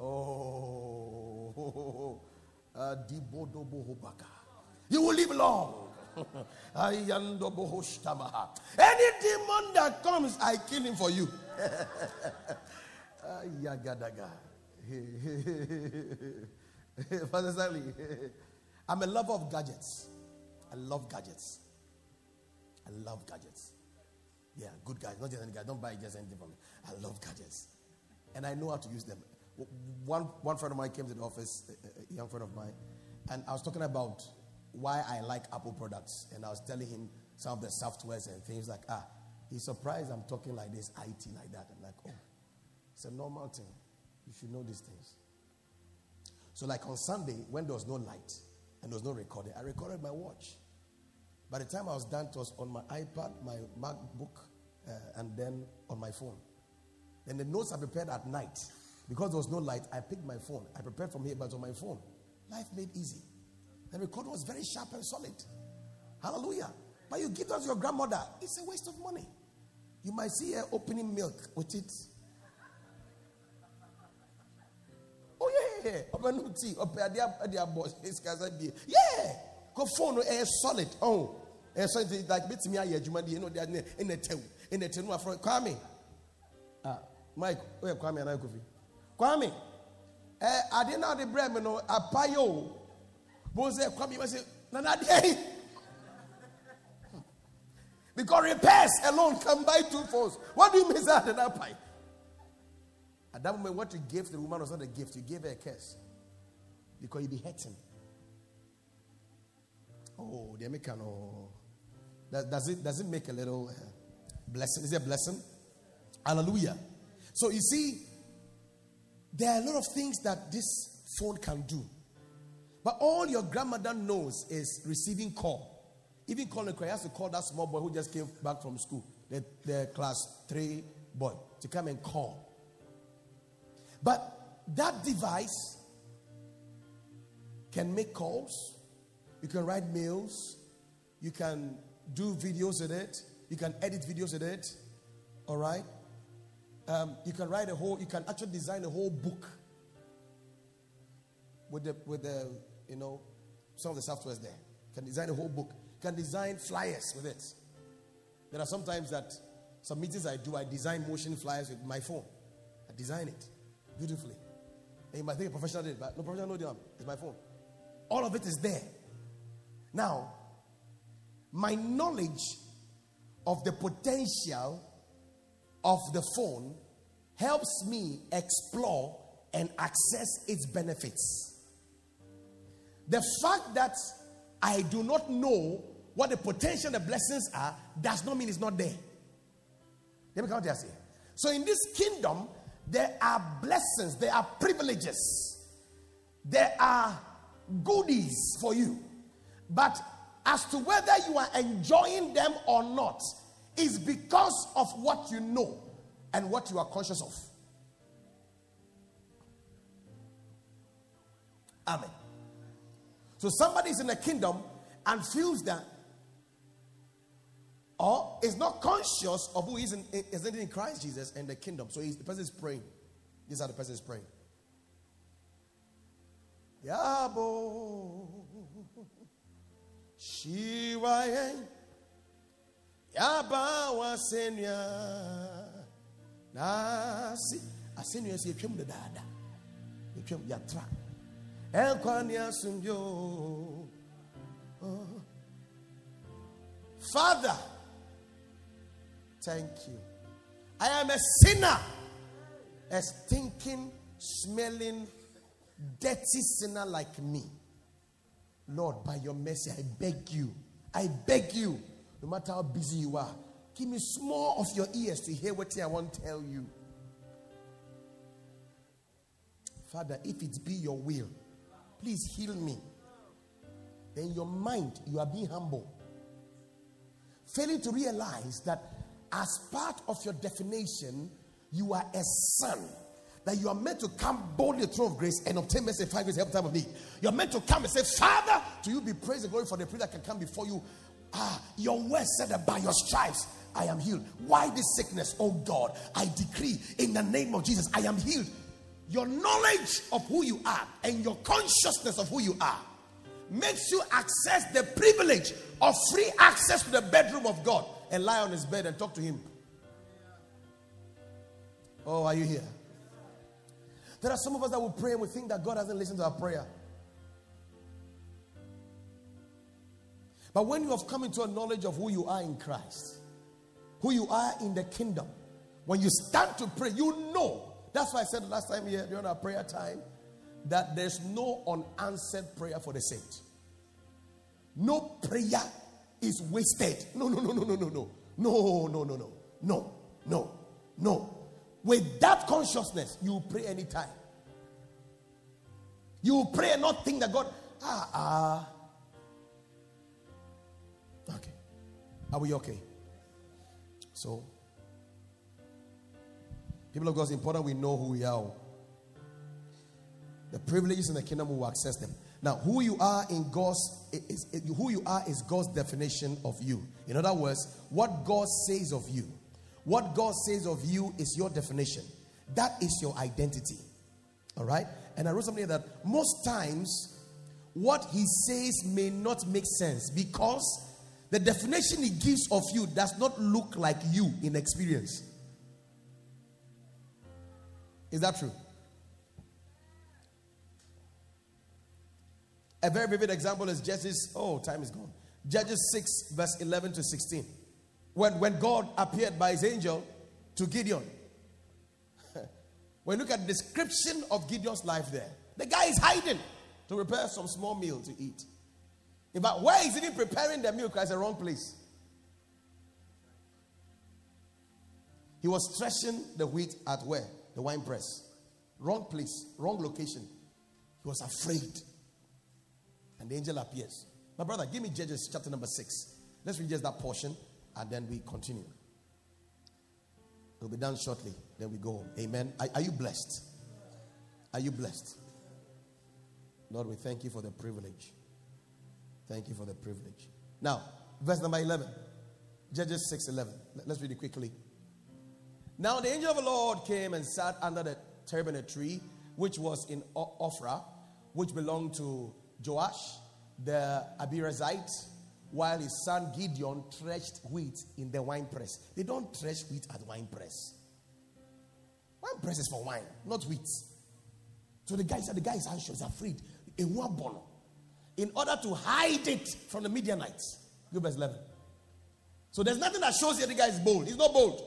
Oh, [LAUGHS] you will live long. [LAUGHS] Any demon that comes, I kill him for you. [LAUGHS] Father Sally, I'm a lover of gadgets. I love gadgets. I love gadgets. Yeah, good guys, not just any guy. Don't buy just anything from me. I love gadgets, and I know how to use them. One one friend of mine came to the office, a young friend of mine, and I was talking about why I like Apple products. And I was telling him some of the softwares and things like, ah, he's surprised I'm talking like this, IT like that. I'm like, oh, it's a normal thing. You should know these things. So, like on Sunday, when there was no light and there was no recording, I recorded my watch. By the time I was done, it was on my iPad, my MacBook, uh, and then on my phone. Then the notes I prepared at night. Because there was no light, I picked my phone. I prepared from here, but on my phone. Life made easy. The record was very sharp and solid. Hallelujah. But you give that to your grandmother, it's a waste of money. You might see her opening milk with it. Oh, yeah, yeah. [LAUGHS] Their boss. Yeah. Go phone a solid. Oh. And so it's like bit me you know they are in the tail. In the tail from Kwame. Ah. Mike, where Kwame and I coffee? Kwame, eh, I didn't know the bread, no, a payo. Bose Kwame must say, Nana day. Because repairs alone can buy two phones. What do you mean that in that pipe? At that moment, what you gave the woman was not a gift, you gave her a curse. Because you be hurting. Oh, the American. Oh. Does it, does it make a little uh, blessing? Is it a blessing? Hallelujah. So you see, there are a lot of things that this phone can do. But all your grandmother knows is receiving call. Even calling cry, has to call that small boy who just came back from school, the, the class three boy, to come and call. But that device can make calls, you can write mails, you can do videos with it, you can edit videos with it, all right? Um, you can write a whole, you can actually design a whole book with the, with the, you know, some of the softwares there. You can design a whole book. You can design flyers with it. There are sometimes that some meetings I do, I design motion flyers with my phone. I design it beautifully. And you might think a professional did, but no professional no It's my phone. All of it is there. Now, my knowledge of the potential of the phone helps me explore and access its benefits. The fact that I do not know what the potential the blessings are does not mean it's not there. Let me come to say. So in this kingdom, there are blessings, there are privileges, there are goodies for you. But as to whether you are enjoying them or not is because of what you know and what you are conscious of. Amen. So somebody is in the kingdom and feels that, or is not conscious of who is in, is in Christ Jesus and the kingdom. So the person is praying. These are the person is praying. Yabo. Shiwaye. Yaba wasenya. Nasi. Ah, Asenya si etwem de dada. Etwem yatra. Asumyo. Oh. Father, thank you. I am a sinner, a stinking, smelling, dirty sinner like me. Lord, by your mercy, I beg you, I beg you, no matter how busy you are, give me small of your ears to hear what I want to tell you. Father, if it be your will, please heal me. Then your mind, you are being humble. Failing to realize that as part of your definition, you are a son that you are meant to come boldly throne of grace and obtain mercy find grace help time of need. You are meant to come and say, Father, to you be praise and glory for the prayer that can come before you. Ah, your word said that by your stripes I am healed. Why this sickness? Oh God, I decree in the name of Jesus, I am healed. Your knowledge of who you are and your consciousness of who you are makes you access the privilege of free access to the bedroom of God and lie on his bed and talk to him. Oh, are you here? There are some of us that will pray and we think that God hasn't listened to our prayer. But when you have come into a knowledge of who you are in Christ, who you are in the kingdom, when you stand to pray, you know. That's why I said last time here during our prayer time that there's no unanswered prayer for the saint. No prayer is wasted. No, no, no, no, no, no, no. No, no, no, no. No, no, no. With that consciousness, you pray anytime. You pray and not think that God, ah, ah. Okay. Are we okay? So, people of God, it's important we know who we are. The privileges in the kingdom, will access them. Now, who you are in God's is, is, who you are is God's definition of you. In other words, what God says of you what God says of you is your definition. That is your identity. All right? And I wrote something that most times what he says may not make sense because the definition he gives of you does not look like you in experience. Is that true? A very vivid example is Judges. Oh, time is gone. Judges 6, verse 11 to 16. When, when God appeared by his angel to Gideon. [LAUGHS] when you look at the description of Gideon's life there, the guy is hiding to prepare some small meal to eat. In fact, where he's even preparing the meal is the wrong place. He was threshing the wheat at where? The wine press. Wrong place, wrong location. He was afraid. And the angel appears. My brother, give me Judges chapter number 6. Let's read just that portion and then we continue. It will be done shortly. Then we go home. Amen. Are, are you blessed? Are you blessed? Lord, we thank you for the privilege. Thank you for the privilege. Now, verse number 11. Judges 6 11. Let's read it quickly. Now, the angel of the Lord came and sat under the terebinth tree, which was in Ophrah, which belonged to Joash the Abiezrite, while his son Gideon threshed wheat in the wine press. They don't thresh wheat at wine press. Wine press is for wine, not wheat. So the guy said, the guy is anxious, afraid. In order to hide it from the Midianites. Give verse 11. So there's nothing that shows you the guy is bold. He's not bold.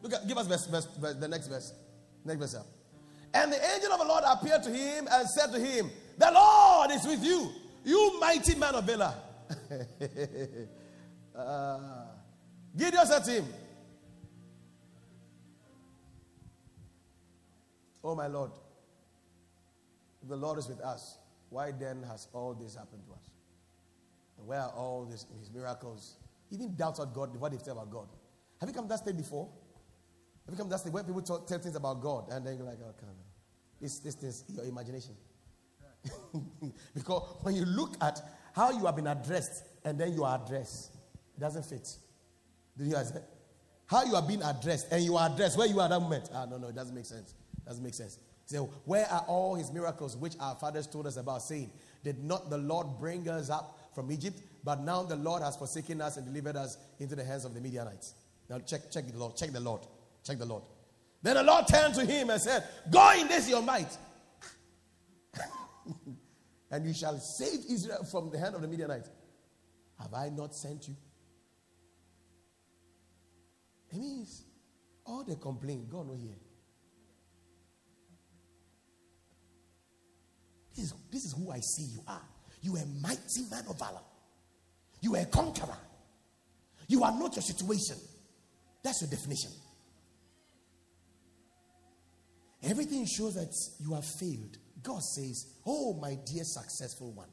Look at, give us verse, verse, verse, the next verse. Next verse. And the angel of the Lord appeared to him and said to him, The Lord is with you, you mighty man of valor. Uh, [LAUGHS] Gideon said to him, Oh my Lord, if the Lord is with us, why then has all this happened to us? And where are all these, these miracles? Even doubts of God, what they say about God. Have you come to that state before? Have you come to that state where people talk, tell things about God and then you're like, oh, come on. This, this, this, your imagination. [LAUGHS] because when you look at how you have been addressed and then you are addressed, it doesn't fit. Did you guys? How you are being addressed and you are addressed where you are at that moment. Ah, no, no, it doesn't make sense. It doesn't make sense. So, where are all his miracles which our fathers told us about, saying, Did not the Lord bring us up from Egypt? But now the Lord has forsaken us and delivered us into the hands of the Midianites. Now check, check the Lord, check the Lord, check the Lord. Then the Lord turned to him and said, Go in this your might. And you shall save Israel from the hand of the Midianites. Have I not sent you? It means all the complaint, God no here. This is, this is who I see you are. You are a mighty man of valor. You are a conqueror. You are not your situation. That's your definition. Everything shows that you have failed. God says, Oh, my dear successful one.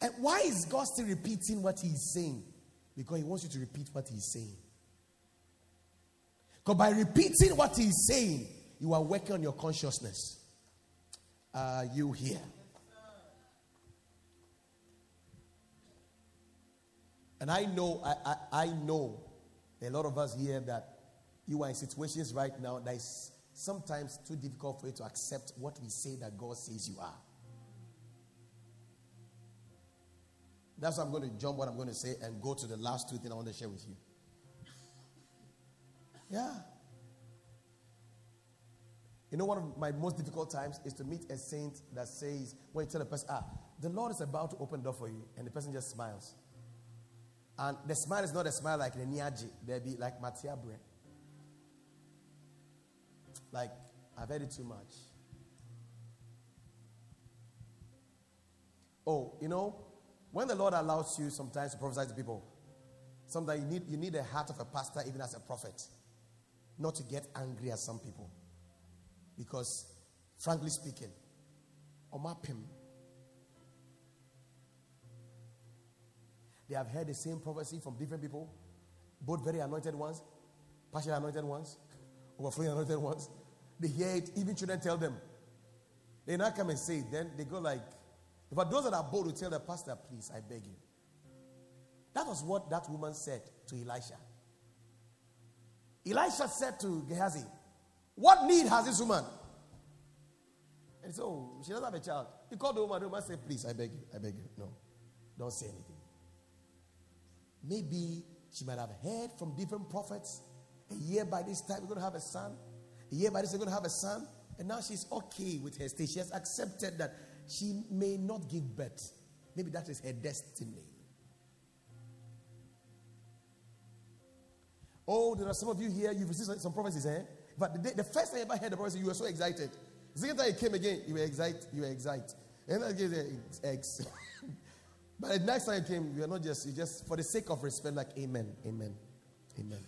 And why is God still repeating what He's saying? Because He wants you to repeat what He's saying. Because by repeating what He's saying, you are working on your consciousness. Are you here? And I know, I, I, I know a lot of us here that you are in situations right now that is sometimes too difficult for you to accept what we say that God says you are. That's why I'm going to jump what I'm going to say and go to the last two things I want to share with you. Yeah. You know, one of my most difficult times is to meet a saint that says, when you tell a person, ah, the Lord is about to open the door for you, and the person just smiles. And the smile is not a smile like the Niaji, there be like Matia bread. Like, I've heard it too much. Oh, you know, when the Lord allows you sometimes to prophesy to people, sometimes you need, you need the heart of a pastor, even as a prophet, not to get angry at some people. Because, frankly speaking, Omapim, they have heard the same prophecy from different people, both very anointed ones, partially anointed ones, overflowing anointed ones. They hear it, even children tell them. They now come and say it, then they go like, but those that are bold will tell the pastor, please, I beg you. That was what that woman said to Elisha. Elisha said to Gehazi, What need has this woman? And so oh, she doesn't have a child. He called the woman. The woman said, Please, I beg you, I beg you. No, don't say anything. Maybe she might have heard from different prophets A year by this time, we're going to have a son. Year by this, we're going to have a son. And now she's okay with her state. She has accepted that she may not give birth. Maybe that is her destiny. Oh, there are some of you here, you've received some prophecies, eh? But the, day, the first time you ever heard the prophecy, you were so excited. The second time it came again, you were excited. You were excited. And then again, X. [LAUGHS] but the next time it came, you are not just, you just, for the sake of respect, like, Amen, Amen, Amen.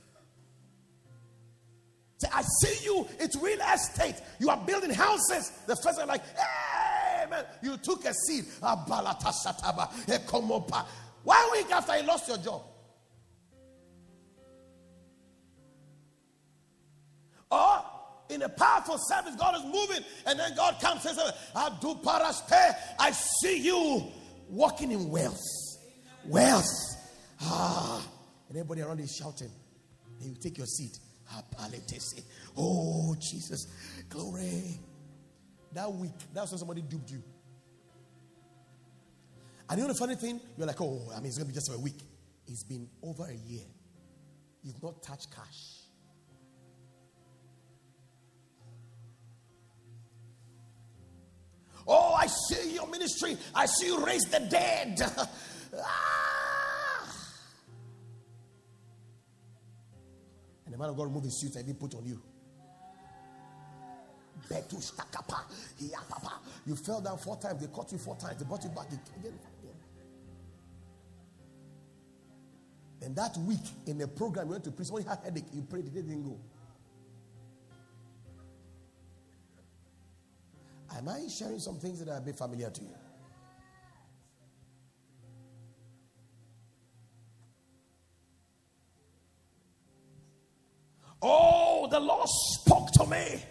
Say, I see you. It's real estate. You are building houses. The first time, like, hey, man, you took a seed. One week after you lost your job. Or in a powerful service, God is moving, and then God comes and says, Abdu Parashpe, I see you walking in wealth. Wealth. Ah. And everybody around is shouting. And you take your seat. Oh, Jesus. Glory. That week, that's when somebody duped you. And you know the funny thing? You're like, oh, I mean, it's going to be just a week. It's been over a year. You've not touched cash. Oh, I see your ministry. I see you raise the dead. [LAUGHS] ah. The man of God removed his suit and he put on you. You fell down four times. They caught you four times. They brought you back again. And that week in the program, you went to prison. When you had headache, you prayed, it didn't go. Am I sharing some things that are a bit familiar to you? Oh, the Lord spoke to me.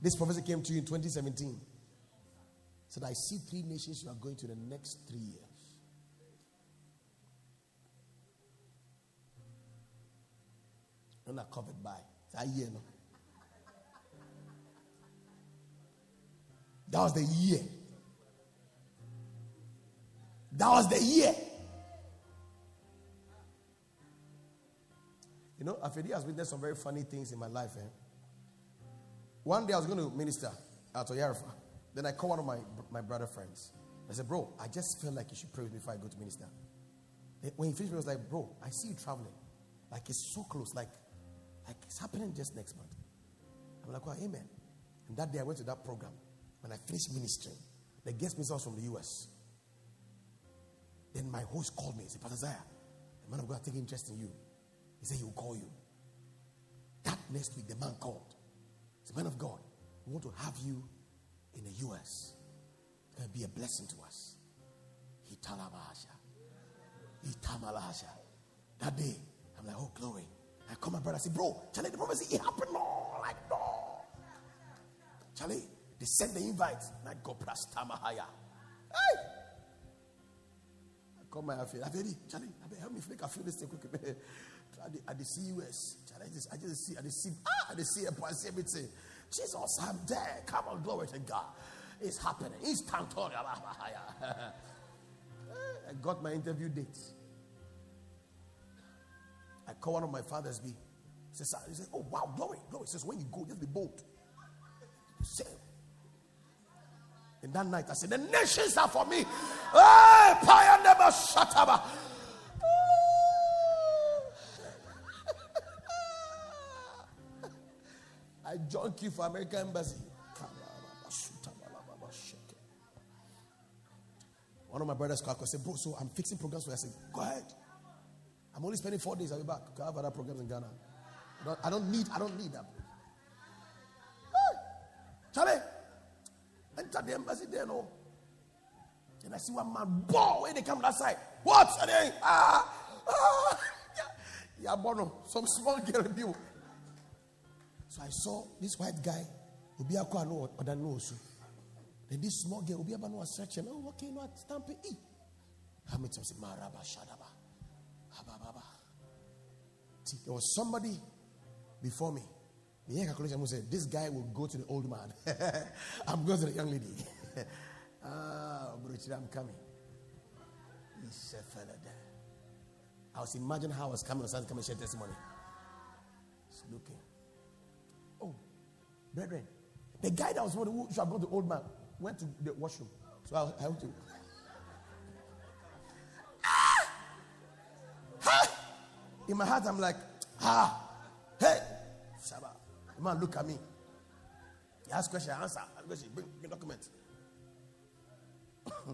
This prophecy came to you in 2017. Said, I see three nations you are going to the next three years. You're not covered by. That year. That was the year. That was the year. You know, Afedi has witnessed some very funny things in my life. Eh? One day I was going to minister at Oyarifa. Then I called one of my, my brother friends. I said, Bro, I just feel like you should pray with me before I go to minister. When he finished, he was like, Bro, I see you traveling. Like it's so close. Like, like it's happening just next month. I'm like, Well, amen. And that day I went to that program. When I finished ministering, the guest minister was from the US. Then my host called me and said, Pastor Zaya, the man of God taking interest in you. He said he will call you. That next week, the man called. He a Man of God, we want to have you in the US. It's going to be a blessing to us. He talabasha. He tamalahasha. That day, I'm like, oh, glory. I call my brother, I say, bro, Charlie, the prophecy, it happened. No, like, no. Charlie, they sent the invite. And I go Prastamahaya. Hey! I call my affair. Afedi, Charlie, help me make a few this thing. [LAUGHS] The CUS. Charlie, I just, I just see, I just see, ah, I just see, I see everything. Jesus, I'm there. Come on, glory to God. It's happening. It's Tantoria. [LAUGHS] I got my interview date. I call one of my fathers be. He says, he says, Oh wow, glory, glory. He says, when you go, just be bold. Say, in that night, I said, The nations are for me. Hey, never Shataba. Joined for American Embassy. One of my brothers called and said, Bro, so I'm fixing programs for you. I said, Go ahead. I'm only spending four days. I'll be back. I have other programs in Ghana. I don't, I don't need, I don't need that. Charlie, enter the embassy there, no. And I see one man, bow, when they come that side. What? And ah, ah, [LAUGHS] yeah, yeah, bono, some small girl view. So I saw this white guy, Obi Akwa no other no so. Then this small girl, Obi Abano was stretching. Oh, you not stamp it? How many times? Maraba Shadaba. See, there was somebody before me. The This guy will go to the old man. [LAUGHS] I'm going to the young lady. [LAUGHS] ah, I'm coming. I was imagining how I was coming on Sunday, coming to share testimony. He's looking. Brethren, the guy that was who should have gone to old man went to the washroom. So I, I went to. Ah! Ha! In my heart, I'm like, ah, hey, Shaba. The man, look at me. He asked question, I answer. Ask question, bring, bring document. [LAUGHS]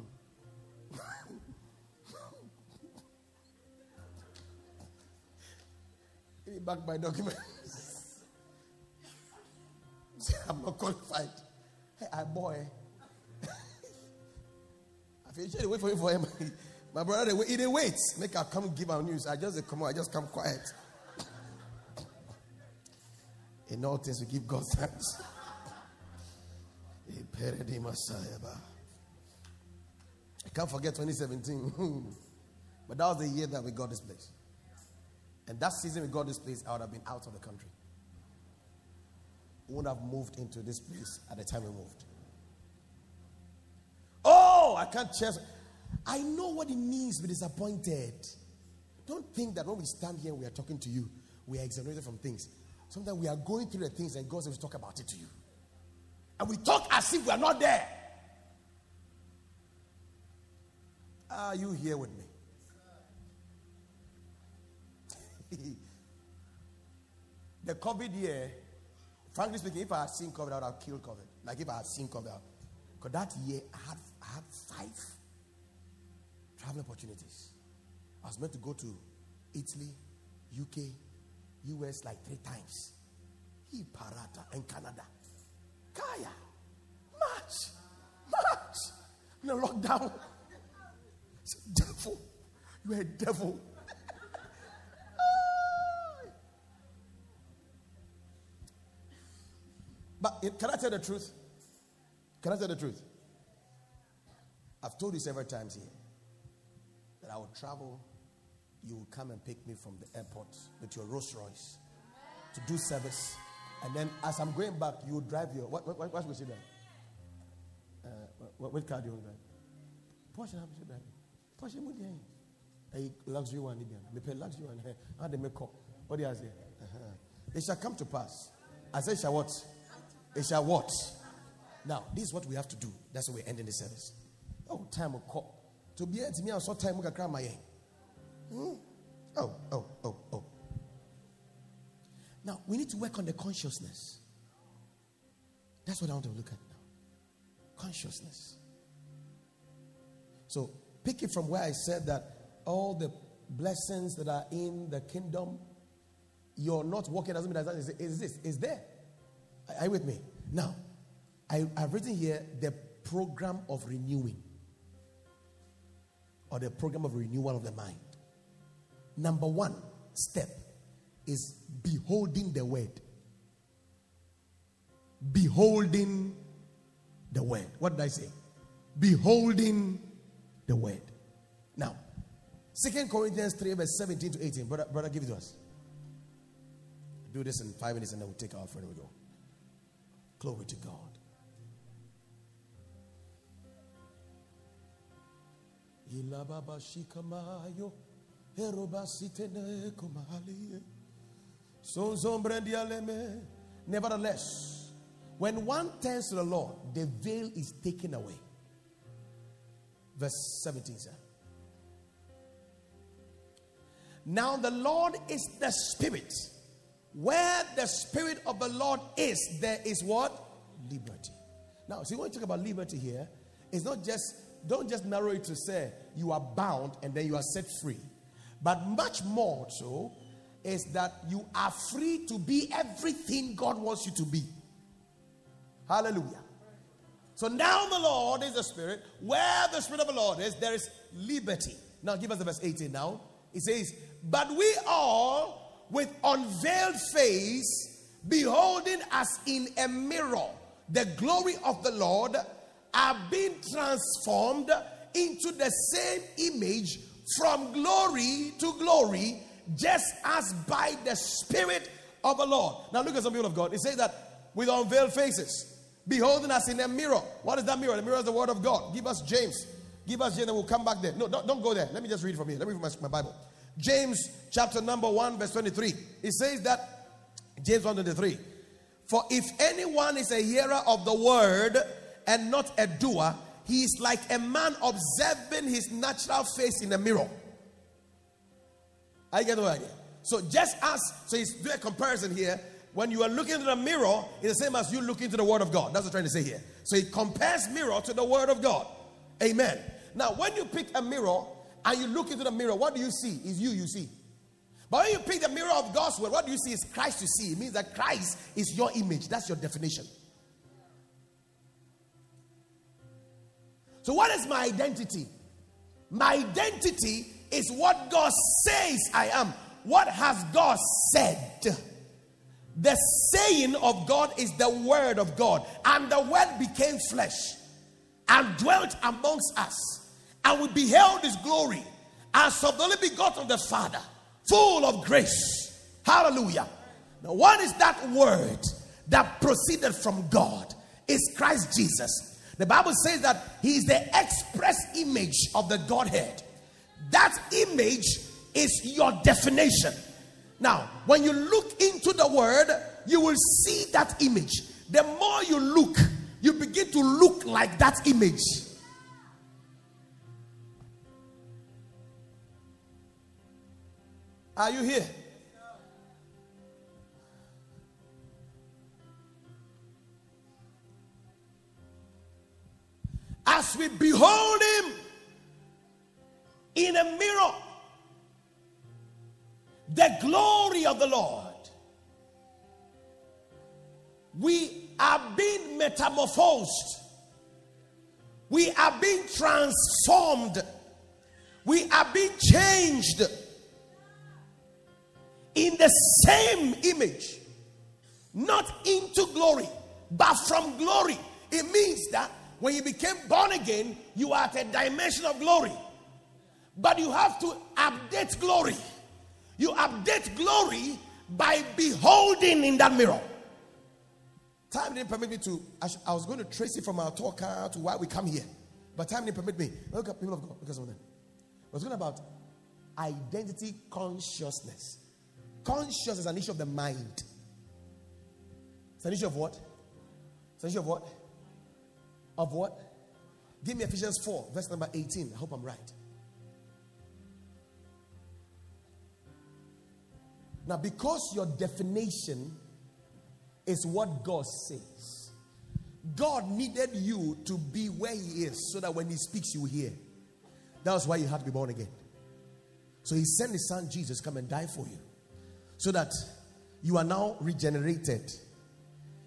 Give me back my document. [LAUGHS] [LAUGHS] I'm not qualified. Hey, I boy. I feel you wait for you for him. [LAUGHS] My brother, they, they wait. Make her come give our news. I just come on, I just come quiet. [LAUGHS] In all things, we give God thanks. I can't forget 2017. but that was the year that we got this place. And that season we got this place, I would have been out of the country. Would have moved into this place at the time we moved. Oh, I can't chase. I know what it means to be disappointed. Don't think that when we stand here and we are talking to you, we are exonerated from things. Sometimes we are going through the things and God says, talk about it to you. And we talk as if we are not there. Are you here with me? [LAUGHS] the COVID year, frankly speaking, if I had seen COVID, I would have killed COVID. Like if I had seen COVID, because that year I had, I had five travel opportunities. I was meant to go to Italy, UK, US like three times. He Parata and Canada. Kaya. March. March. In [LAUGHS] a lockdown. Devil. You are a devil. But can I tell the truth? Can I tell the truth? I've told you several times here that I will travel. You will come and pick me from the airport with your Rolls Royce to do service. And then as I'm going back, you will drive your. What, what, what, should we? Uh, what, what car do you drive? Porsche, how should drive? Porsche, what do a luxury one, me pay luxury one. [LAUGHS] How they make up? What do you say? Uh-huh. It shall come to pass. I say, shall what? It shall what? Now, this is what we have to do. That's why we're ending the service. Oh, time will call. To be at me, I saw time will cry my hmm? Oh, oh, oh, oh. Now, we need to work on the consciousness. That's what I want to look at now. Consciousness. So, pick it from where I said that all the blessings that are in the kingdom, you're not walking doesn't mean that is this, is there. Are you with me? Now, I, I've written here the program of renewing or the program of renewal of the mind. Number one step is beholding the word. Beholding the word. What did I say? Beholding the word. Now, Second Corinthians 3, verse 17 to 18. Brother, brother, give it to us. Do this in five minutes and then we'll take our friend. We go. Glory to God. Nevertheless, when one turns to the Lord, the veil is taken away. Verse 17, sir. Now the Lord is the Spirit. Where the Spirit of the Lord is, there is what? Liberty. Now, see, when you talk about liberty here, it's not just, don't just narrow it to say you are bound and then you are set free. But much more so, is that you are free to be everything God wants you to be. Hallelujah. So now the Lord is the Spirit. Where the Spirit of the Lord is, there is liberty. Now give us the verse 18 now. It says, But we all, with unveiled face, beholding as in a mirror the glory of the Lord, are being transformed into the same image from glory to glory just as by the Spirit of the Lord. Now look at some people of God. It says that with unveiled faces, beholding us in a mirror. What is that mirror? The mirror is the word of God. Give us James. Give us James and we'll come back there. No, don't, don't go there. Let me just read from here. Let me read my, my Bible. James chapter number 1, verse 23. It says that James 123. For if anyone is a hearer of the word and not a doer, he is like a man observing his natural face in a mirror. I get the idea. So just as so he's doing a comparison here. When you are looking into the mirror, it's the same as you look into the word of God. That's what I'm trying to say here. So he compares mirror to the word of God. Amen. Now, when you pick a mirror and you look into the mirror, what do you see? Is you you see. But when you pick the mirror of God's word, what do you see? Is Christ you see. It means that Christ is your image. That's your definition. So, what is my identity? My identity is what God says I am. What has God said? The saying of God is the word of God, and the word became flesh and dwelt amongst us, and we beheld his glory as of the only begotten of the Father, full of grace. Hallelujah. Now, what is that word that proceeded from God? Is Christ Jesus. The Bible says that he is the express image of the Godhead. That image is your definition. Now, when you look into the word, you will see that image. The more you look, you begin to look like that image. Are you here? As we behold him in a mirror, the glory of the Lord, we are being metamorphosed. We are being transformed. We are being changed in the same image, not into glory, but from glory. It means that when you became born again, you are at a dimension of glory. But you have to update glory. You update glory by beholding in that mirror. Time didn't permit me to. I, sh- I was going to trace it from our talk uh, to why we come here, but time didn't permit me. Look at people of God, because of them. I was going about identity consciousness. Consciousness is an issue of the mind. It's an issue of what? It's an issue of what? Of what? Give me Ephesians 4, verse number 18. I hope I'm right. Now, because your definition is what God says, God needed you to be where He is so that when He speaks, you hear. That's why you had to be born again. So He sent His Son Jesus come and die for you so that you are now regenerated.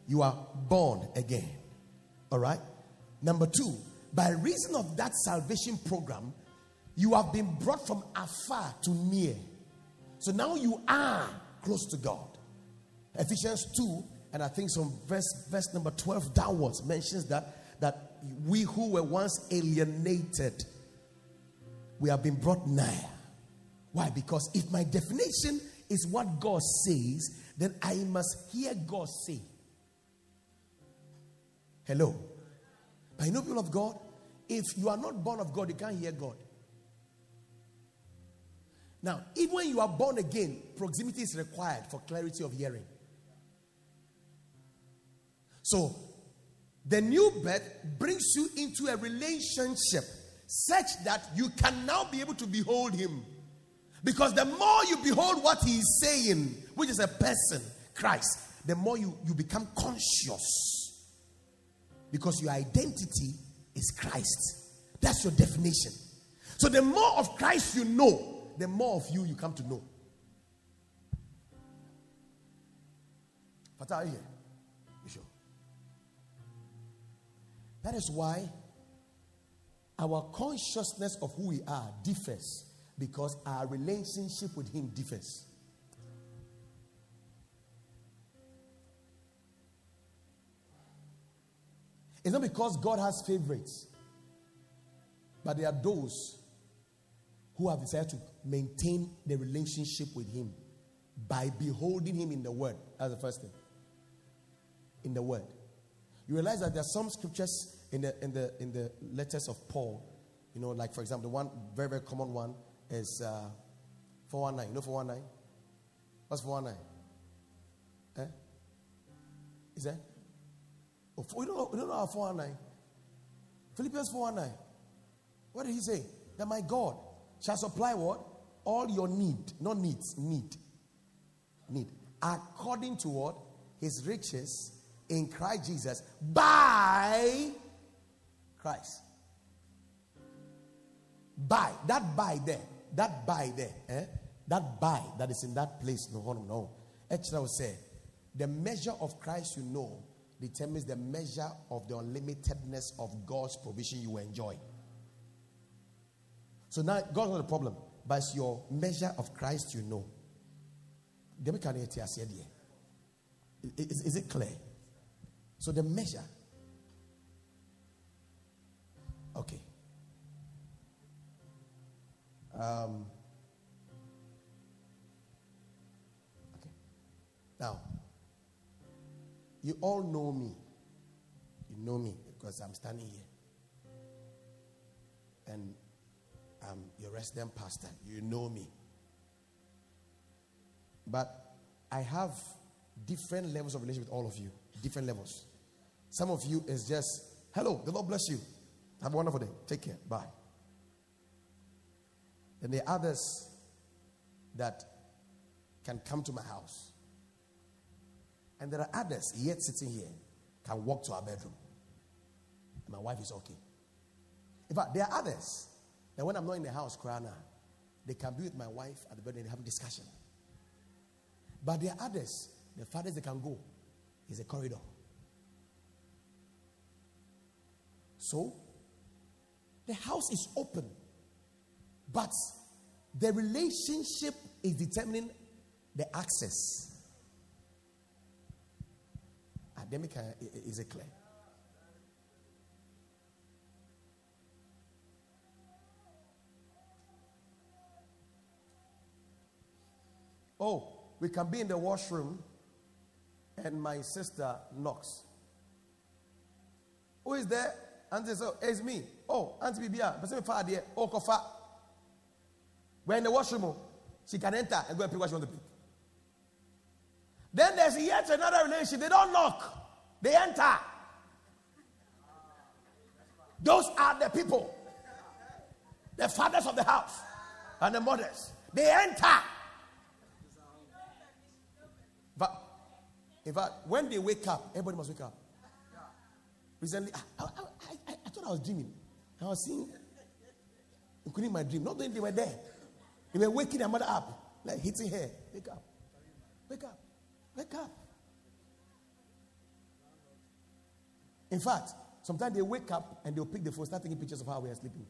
You are born again. All right? Number two, by reason of that salvation program, you have been brought from afar to near. So now you are close to God. Ephesians 2, and I think some verse, verse number 12 downwards mentions that, that we who were once alienated, we have been brought nigh. Why? Because if my definition is what God says, then I must hear God say. Hello. But you know, people of God, if you are not born of God, you can't hear God. Now, even when you are born again, proximity is required for clarity of hearing. So, the new birth brings you into a relationship such that you can now be able to behold Him. Because the more you behold what He is saying, which is a person, Christ, the more you, you become conscious. Because your identity is Christ. That's your definition. So, the more of Christ you know, the more of you you come to know. But are you here? You sure? That is why our consciousness of who we are differs because our relationship with Him differs. It's not because God has favorites, but there are those who have decided to maintain the relationship with Him by beholding Him in the Word. That's the first thing. In the Word. You realize that there are some scriptures in the, in the, in the letters of Paul. You know, like for example, the one very, very common one is uh, 419. You know 419? What's 419? Eh? Is that? Oh, we don't know, don't know our 419. Philippians 419. What did he say? That my God shall supply what? All your need. Not needs, need. Need. According to what? His riches in Christ Jesus by Christ. By. That by there. That by there. Eh? That by that is in that place. No, no, no. I would say the measure of Christ you know determines the measure of the unlimitedness of God's provision you enjoy. So now God's not a problem, but it's your measure of Christ you know. Is, is it clear? So the measure. Okay. Um, okay. Now, you all know me. You know me because I'm standing here. And I'm your resident pastor. You know me. But I have different levels of relationship with all of you. Different levels. Some of you is just, hello, the Lord bless you. Have a wonderful day. Take care. Bye. Then there are others that can come to my house. And there are others yet sitting here can walk to our bedroom. And my wife is okay. In fact, there are others that when I'm not in the house, crying they can be with my wife at the bedroom and have a discussion. But there are others, the farthest they can go is a corridor. So, the house is open, but the relationship is determining the access. Academic uh, is it clear? Oh, we can be in the washroom and my sister knocks. Who is there? Auntie says, oh, eh, it's me. Oh, Auntie Bibia. Oh, kofa. We're in the washroom. Oh. She can enter and go and pick what she wants to pick. Then there's yet another relationship. They don't knock. They enter. Those are the people. The fathers of the house and the mothers. They enter. But in fact, when they wake up, everybody must wake up. Recently, I, I, I, I thought I was dreaming. I was seeing, including my dream. Not that they were there. They were waking their mother up, like hitting her. Wake up. Wake up. Wake up. In fact, sometimes they wake up and they'll pick the phone, start taking pictures of how we are sleeping.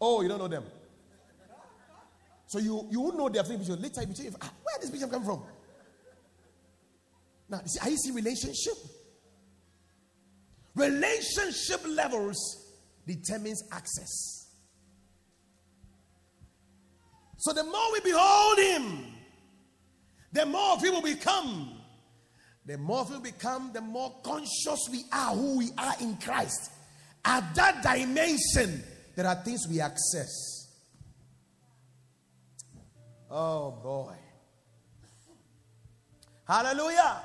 Oh, you don't know them. So you, you won't know they are taking pictures. Later, you say, ah, where this picture come from? Now, are you see relationship? Relationship levels determines access. So the more we behold him, the more will become. The more him become, the more conscious we are who we are in Christ. At that dimension, there are things we access. Oh boy. Hallelujah.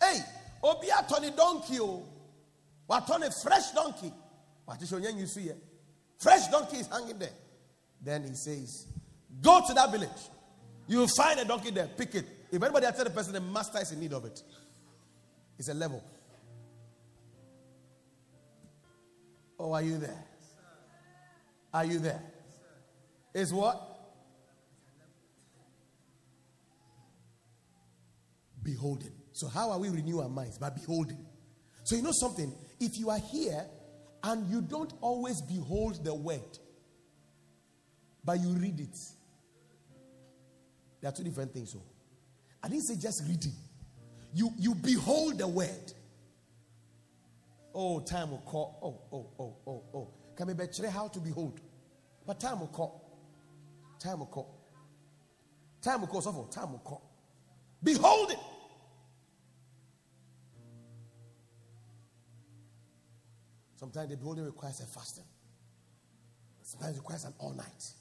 Hey, obi atɔne donkey oh. o a fresh donkey wate sɛ onye nyusu yɛ fresh donkey is hanging there then he says go to that village. You will find a donkey there. Pick it. If anybody tell the person the master is in need of it. It's a level. Oh are you there? Are you there? Is what? Beholding. So, how are we renew our minds? By beholding. So, you know something? If you are here and you don't always behold the word, but you read it, there are two different things. So, I didn't say just reading. You you behold the word. Oh, time will call. Oh, oh, oh, oh, oh. Can we bet how to behold? But time will call. Time will call. Time will call. So time will call. Behold it. Sometimes the building requires a fasting. Sometimes it requires an all night.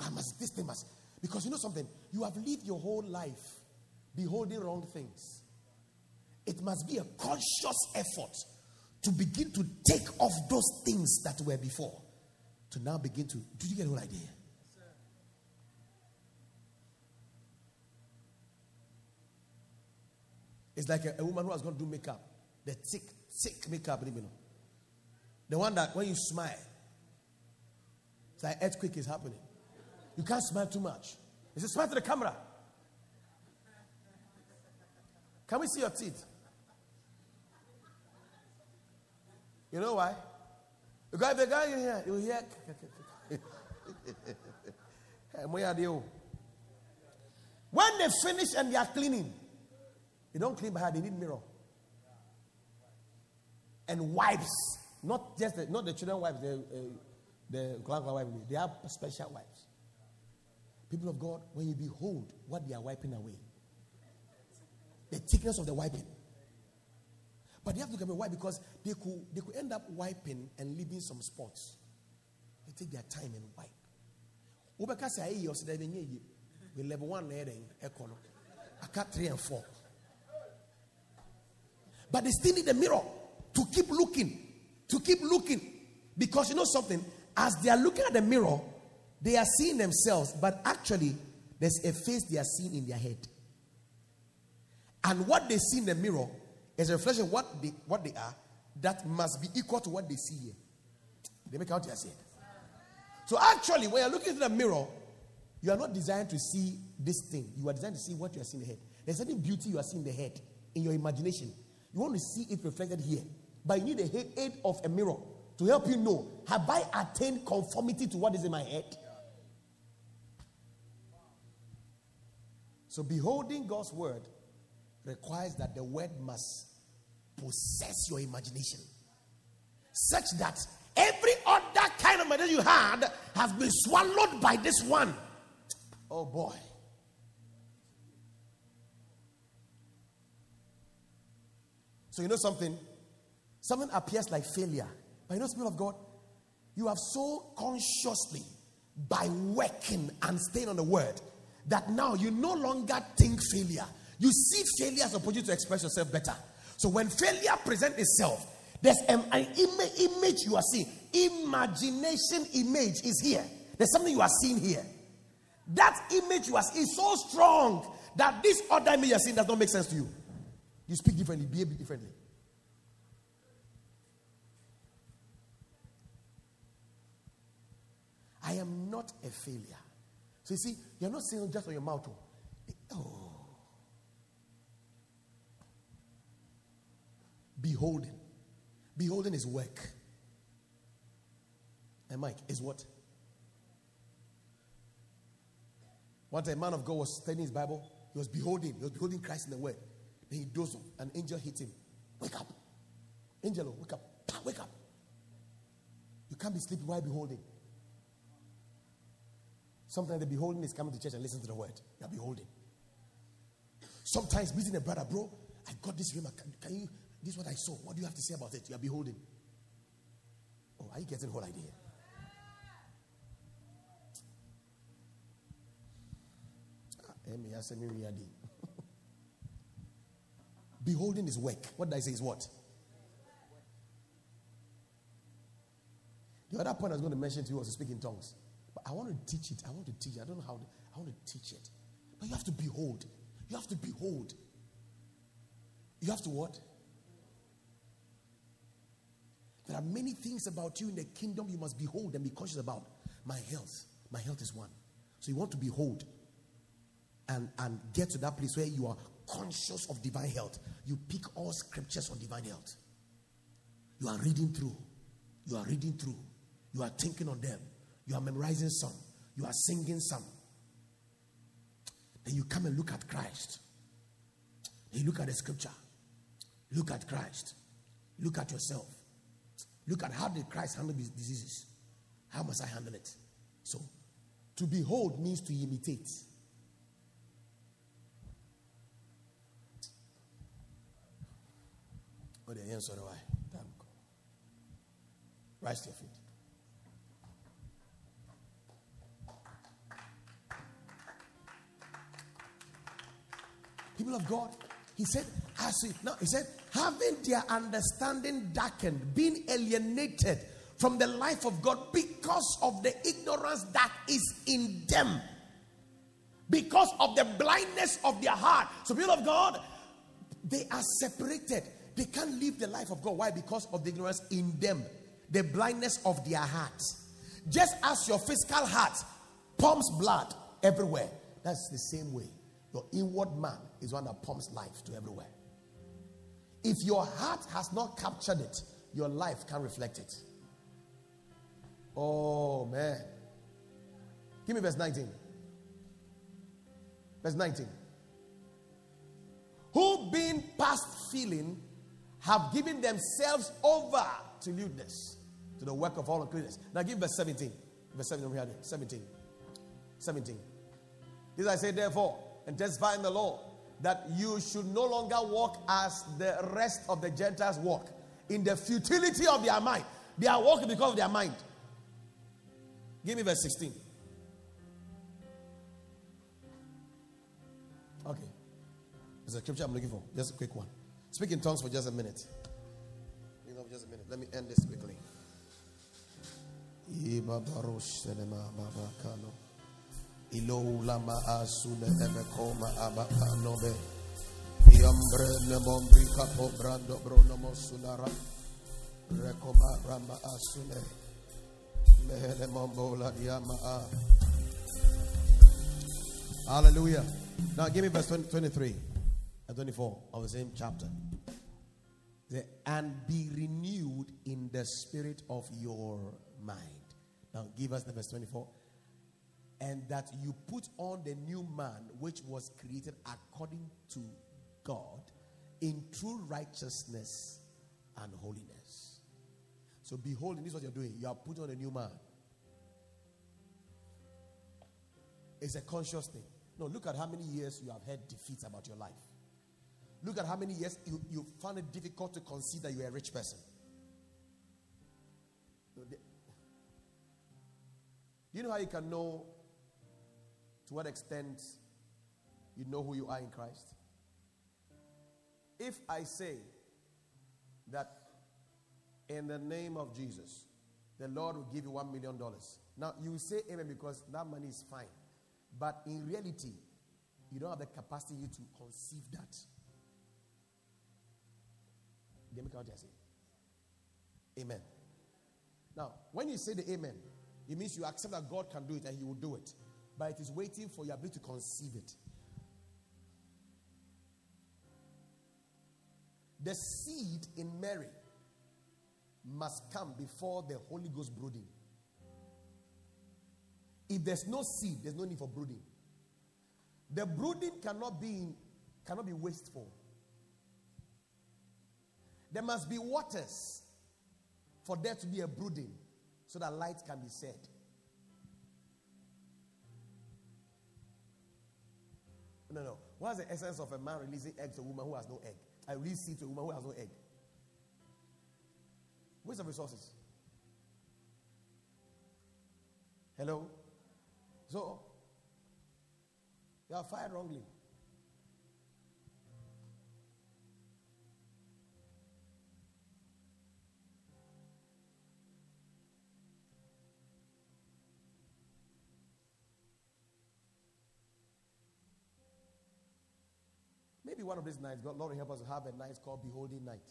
I must, this thing must, because you know something, you have lived your whole life beholding wrong things. It must be a conscious effort to begin to take off those things that were before to now begin to. Do you get the whole idea? It's like a, a woman who was going to do makeup, the thick, thick makeup, you know. The one that when you smile, it's like earthquake is happening. You can't smile too much. It's a smile to the camera. Can we see your teeth? You know why? The guy, the guy in here, you hear. [LAUGHS] when they finish and they are cleaning, they don't clean by hand, they need mirror. And wipes. Not just the, not the children wipes, the, uh, the grandpa wipes. They have special wipes. People of God, when you behold what they are wiping away, the thickness of the wiping. But they have to come why? Because they could they could end up wiping and leaving some spots. They take their time and wipe. Ubeka say ayi yosi da benye. We level 1 na eden ekono. Aka 3 and 4. But they still need a mirror to keep looking, to keep looking. Because you know something, as they are looking at the mirror, they are seeing themselves, but actually, there's a face they are seeing in their head. And what they see in the mirror is a reflection of what they, what they are that must be equal to what they see here. They make out your saying. So actually, when you're looking into the mirror, you are not designed to see this thing. You are designed to see what you are seeing in the head. There's certain beauty you are seeing in the head, in your imagination. You want to see it reflected here. But you need the aid of a mirror to help you know have I attained conformity to what is in my head? So, beholding God's word requires that the word must possess your imagination such that every other kind of imagination you had has been swallowed by this one. Oh boy. So, you know something? Something appears like failure. But you know, Spirit of God, you have so consciously, by working and staying on the word, that now you no longer think failure. You see failure as opportunity to express yourself better. So when failure presents itself, there's an, an image you are seeing. Imagination image is here. There's something you are seeing here. That image you are seeing is so strong that this other image you are seeing does not make sense to you. You speak differently, behave differently. I am not a failure. So you see, you're not saying just on your mouth. Oh. oh. Beholding. Beholding is work. And Mike, is what? Time, a man of God was studying his Bible. He was beholding. He was beholding Christ in the Word. Then he dozed off. An angel hit him. Wake up. Angel, wake up. Wake up. You can't be sleeping while beholding. Sometimes the beholding is coming to church and listen to the word. You're beholding. Sometimes meeting a brother, bro, I got this dream. Can, can you, this is what I saw. What do you have to say about it? You're beholding. Oh, are you getting the whole idea? Ah, [LAUGHS] beholding is work. What did I say is what? The other point I was going to mention to you was to speak in tongues. But I want to teach it. I want to teach. I don't know how to, I want to teach it. But you have to behold. You have to behold. You have to what? There are many things about you in the kingdom you must behold and be conscious about. My health. My health is one. So you want to behold and, and get to that place where you are conscious of divine health. You pick all scriptures on divine health. You are reading through. You are reading through. You are thinking on them. You are memorizing some, you are singing some. Then you come and look at Christ. You look at the scripture. Look at Christ. Look at yourself. Look at how did Christ handle these diseases? How must I handle it? So, to behold means to imitate. Oh, the answer why. Rise to your feet. People of God, he said, as it now, he said, having their understanding darkened, being alienated from the life of God because of the ignorance that is in them, because of the blindness of their heart. So, people of God, they are separated. They can't live the life of God. Why? Because of the ignorance in them, the blindness of their heart. Just as your physical heart pumps blood everywhere, that's the same way. Your inward man is one that pumps life to everywhere. If your heart has not captured it, your life can reflect it. Oh, man. Give me verse 19. Verse 19. Who, being past feeling, have given themselves over to lewdness, to the work of all uncleanness. Now give verse 17. Verse 17 17. 17. This I say, therefore, and testify in the law that you should no longer walk as the rest of the Gentiles walk, in the futility of their mind. They are walking because of their mind. Give me verse 16. Okay. There's a scripture I'm looking for. Just a quick one. Speak in tongues for just a minute. You know, just a minute. Let me end this quickly. Ilo lama asune eme koma abaka nobe. Iambre ne bombri kapo brando brono mosunara. Rekoma rama asune. Mehele mombola diama a. Hallelujah. Now give me verse 20, 23 and 24 of the same chapter. And be renewed in the spirit of your mind. Now give us the verse 24 and that you put on the new man which was created according to God in true righteousness and holiness. So, behold, this is what you're doing. You are putting on a new man. It's a conscious thing. No, look at how many years you have had defeats about your life. Look at how many years you, you found it difficult to consider you're a rich person. Do you know how you can know to what extent you know who you are in Christ? If I say that in the name of Jesus, the Lord will give you one million dollars. Now you say amen because that money is fine. But in reality, you don't have the capacity to conceive that. Let me count say. Amen. Now, when you say the amen, it means you accept that God can do it and He will do it but it is waiting for your ability to conceive it. The seed in Mary must come before the Holy Ghost brooding. If there's no seed, there's no need for brooding. The brooding cannot be cannot be wasteful. There must be waters for there to be a brooding so that light can be set. No, no. What's the essence of a man releasing eggs to a woman who has no egg? I release seed to a woman who has no egg. Waste of resources. Hello? So, you are fired wrongly. Maybe one of these nights, God, Lord, help us have a night called Beholding Night.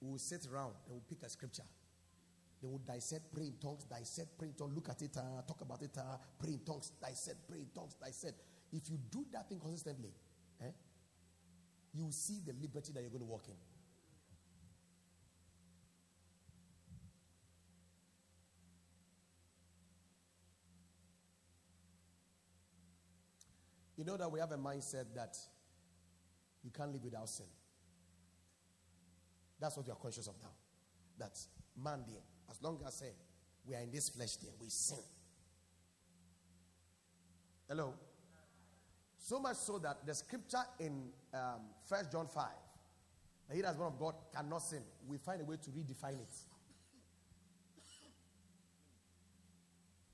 We will sit around and we'll pick a scripture. They will dissect, pray in tongues, dissect, pray in tongues, look at it, uh, talk about it, uh, pray in tongues, dissect, pray in tongues, dissect. If you do that thing consistently, eh, you will see the liberty that you're going to walk in. You know that we have a mindset that you can't live without sin. That's what you are conscious of now. That man, dear, as long as say, we are in this flesh, dear, we sin. Hello? So much so that the scripture in um, 1 John 5, that he as one of God cannot sin, we find a way to redefine it.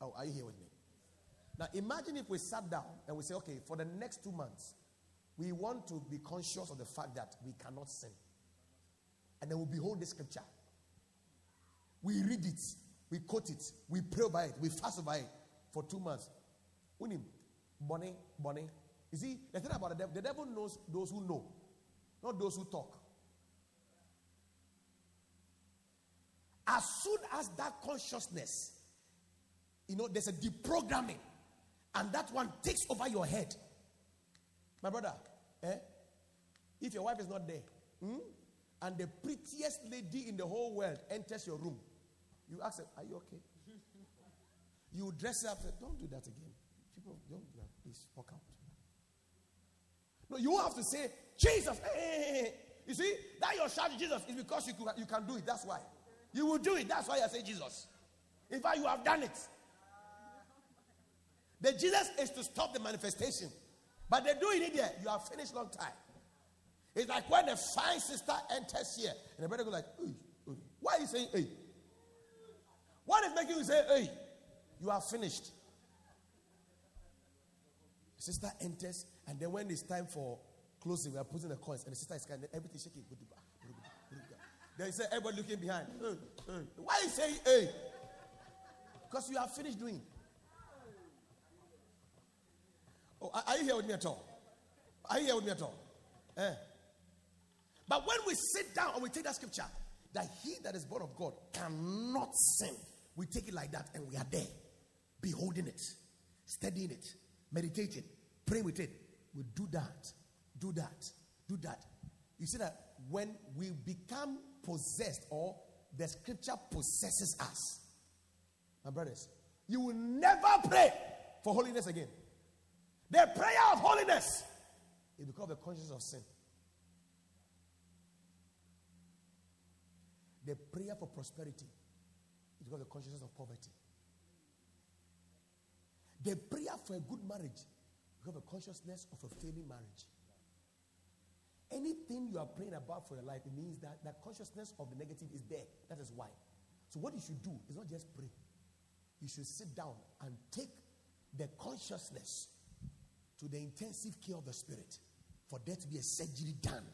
Oh, are you here with me? Now imagine if we sat down and we say, okay, for the next two months, we want to be conscious of the fact that we cannot sin. And then we behold the scripture. We read it, we quote it, we pray by it, we fast by it for two months. Unim, Bonnie, Bonnie. You see, the thing about the devil, the devil knows those who know, not those who talk. As soon as that consciousness, you know, there's a deprogramming, and that one takes over your head. My brother, eh? If your wife is not there, hmm, and the prettiest lady in the whole world enters your room, you ask her, Are you okay? [LAUGHS] you dress up, Don't do that again. People, don't do that. Please walk out. No, you have to say, Jesus. You see, that you're shouting Jesus is because you, you can do it. That's why. You will do it. That's why I say Jesus. In fact, you have done it. The Jesus is to stop the manifestation. But they do it there. You are finished long time. It's like when a fine sister enters here, and the brother goes like, why are you saying hey? What is making you say hey? You are finished. The sister enters, and then when it's time for closing, we are putting the coins, and the sister is kind of everything shaking. Then you say, everybody looking behind. Why are you saying hey? Because you are finished doing. Oh, are you here with me at all? Are you here with me at all? Eh? But when we sit down and we take that scripture, that he that is born of God cannot sin, we take it like that and we are there, beholding it, studying it, meditating, praying with it. We do that, do that, do that. You see that when we become possessed or the scripture possesses us, my brothers, you will never pray for holiness again. The prayer of holiness because of the consciousness of sin. The prayer for prosperity because of the consciousness of poverty. The prayer for a good marriage is because of the consciousness of a failing marriage. Anything you are praying about for your life, it means that that consciousness of the negative is there. That is why. So what you should do is not just pray. You should sit down and take the consciousness to the intensive care of the spirit for there to be a surgery done.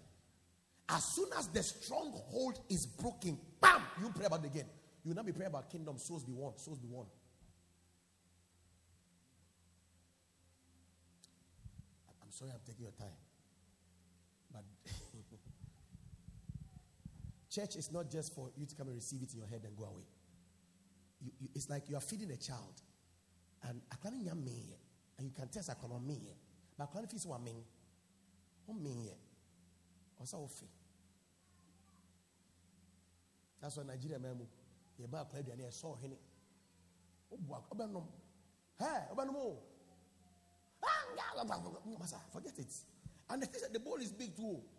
As soon as the stronghold is broken, bam, you pray about it again. You will not be praying about kingdom, souls be won, souls be won. I'm sorry I'm taking your time. But [LAUGHS] church is not just for you to come and receive it in your head and go away. You, you, it's like you are feeding a child. And I can't and you can test mean yɛ but fi so wa mean o mean yɛ ɔsɛ ofe that's why nigeria mɛmu yɛ ba akɔnɔ aduane yɛ sɔɔ hene o bu akɔ ɔbɛ nom hɛ ɔbɛ nom o masa forget it. And the fish the bowl is big too. [LAUGHS]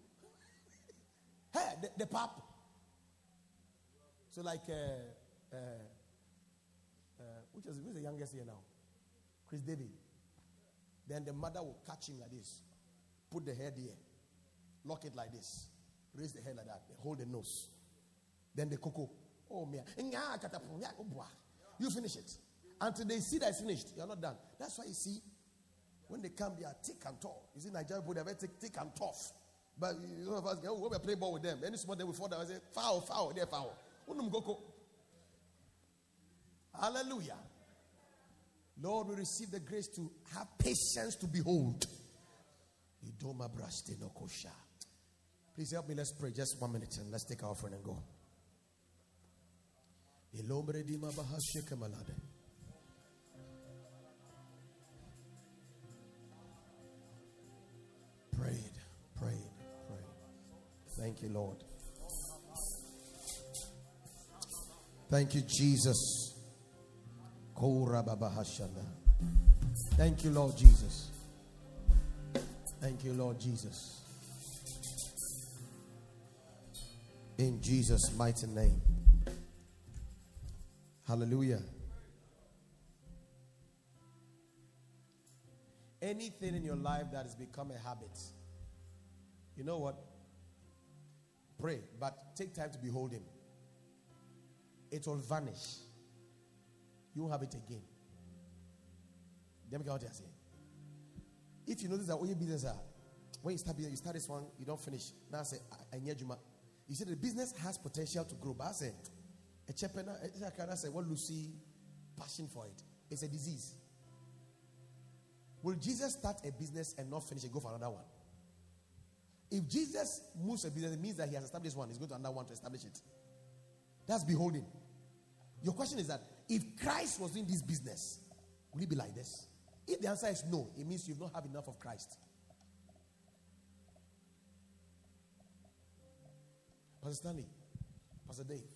Hey the, the pap. So like uh, uh, uh, which is who's the youngest here now? Chris david then the mother will catch him like this, put the head here, lock it like this, raise the head like that, hold the nose. Then the cocoa. Oh, me. You finish it. Until they see that it's finished, you're not done. That's why you see, when they come, they are thick and tall. You see, Nigerian people, they're very thick, thick and tough. But you know, us, when we play ball with them, any small day we fall down, I say, foul, foul, they're foul. Hallelujah. Lord, we receive the grace to have patience to behold. Please help me. Let's pray just one minute and let's take our offering and go. Prayed, prayed, prayed. Thank you, Lord. Thank you, Jesus. Thank you, Lord Jesus. Thank you, Lord Jesus. In Jesus' mighty name. Hallelujah. Anything in your life that has become a habit, you know what? Pray, but take time to behold Him. It will vanish you won't have it again. Let me what you're saying. If you notice that all your business are, when you start business, you start this one, you don't finish. Now I say, I need you. You see, the business has potential to grow, but I say, a chapena, I say, what Lucy passion for it. It's a disease. Will Jesus start a business and not finish and go for another one? If Jesus moves a business, it means that he has established one. He's going to another one to establish it. That's beholding. Your question is that if Christ was doing this business, will it be like this? If the answer is no, it means you've not have enough of Christ. Pastor Stanley, Pastor Dave,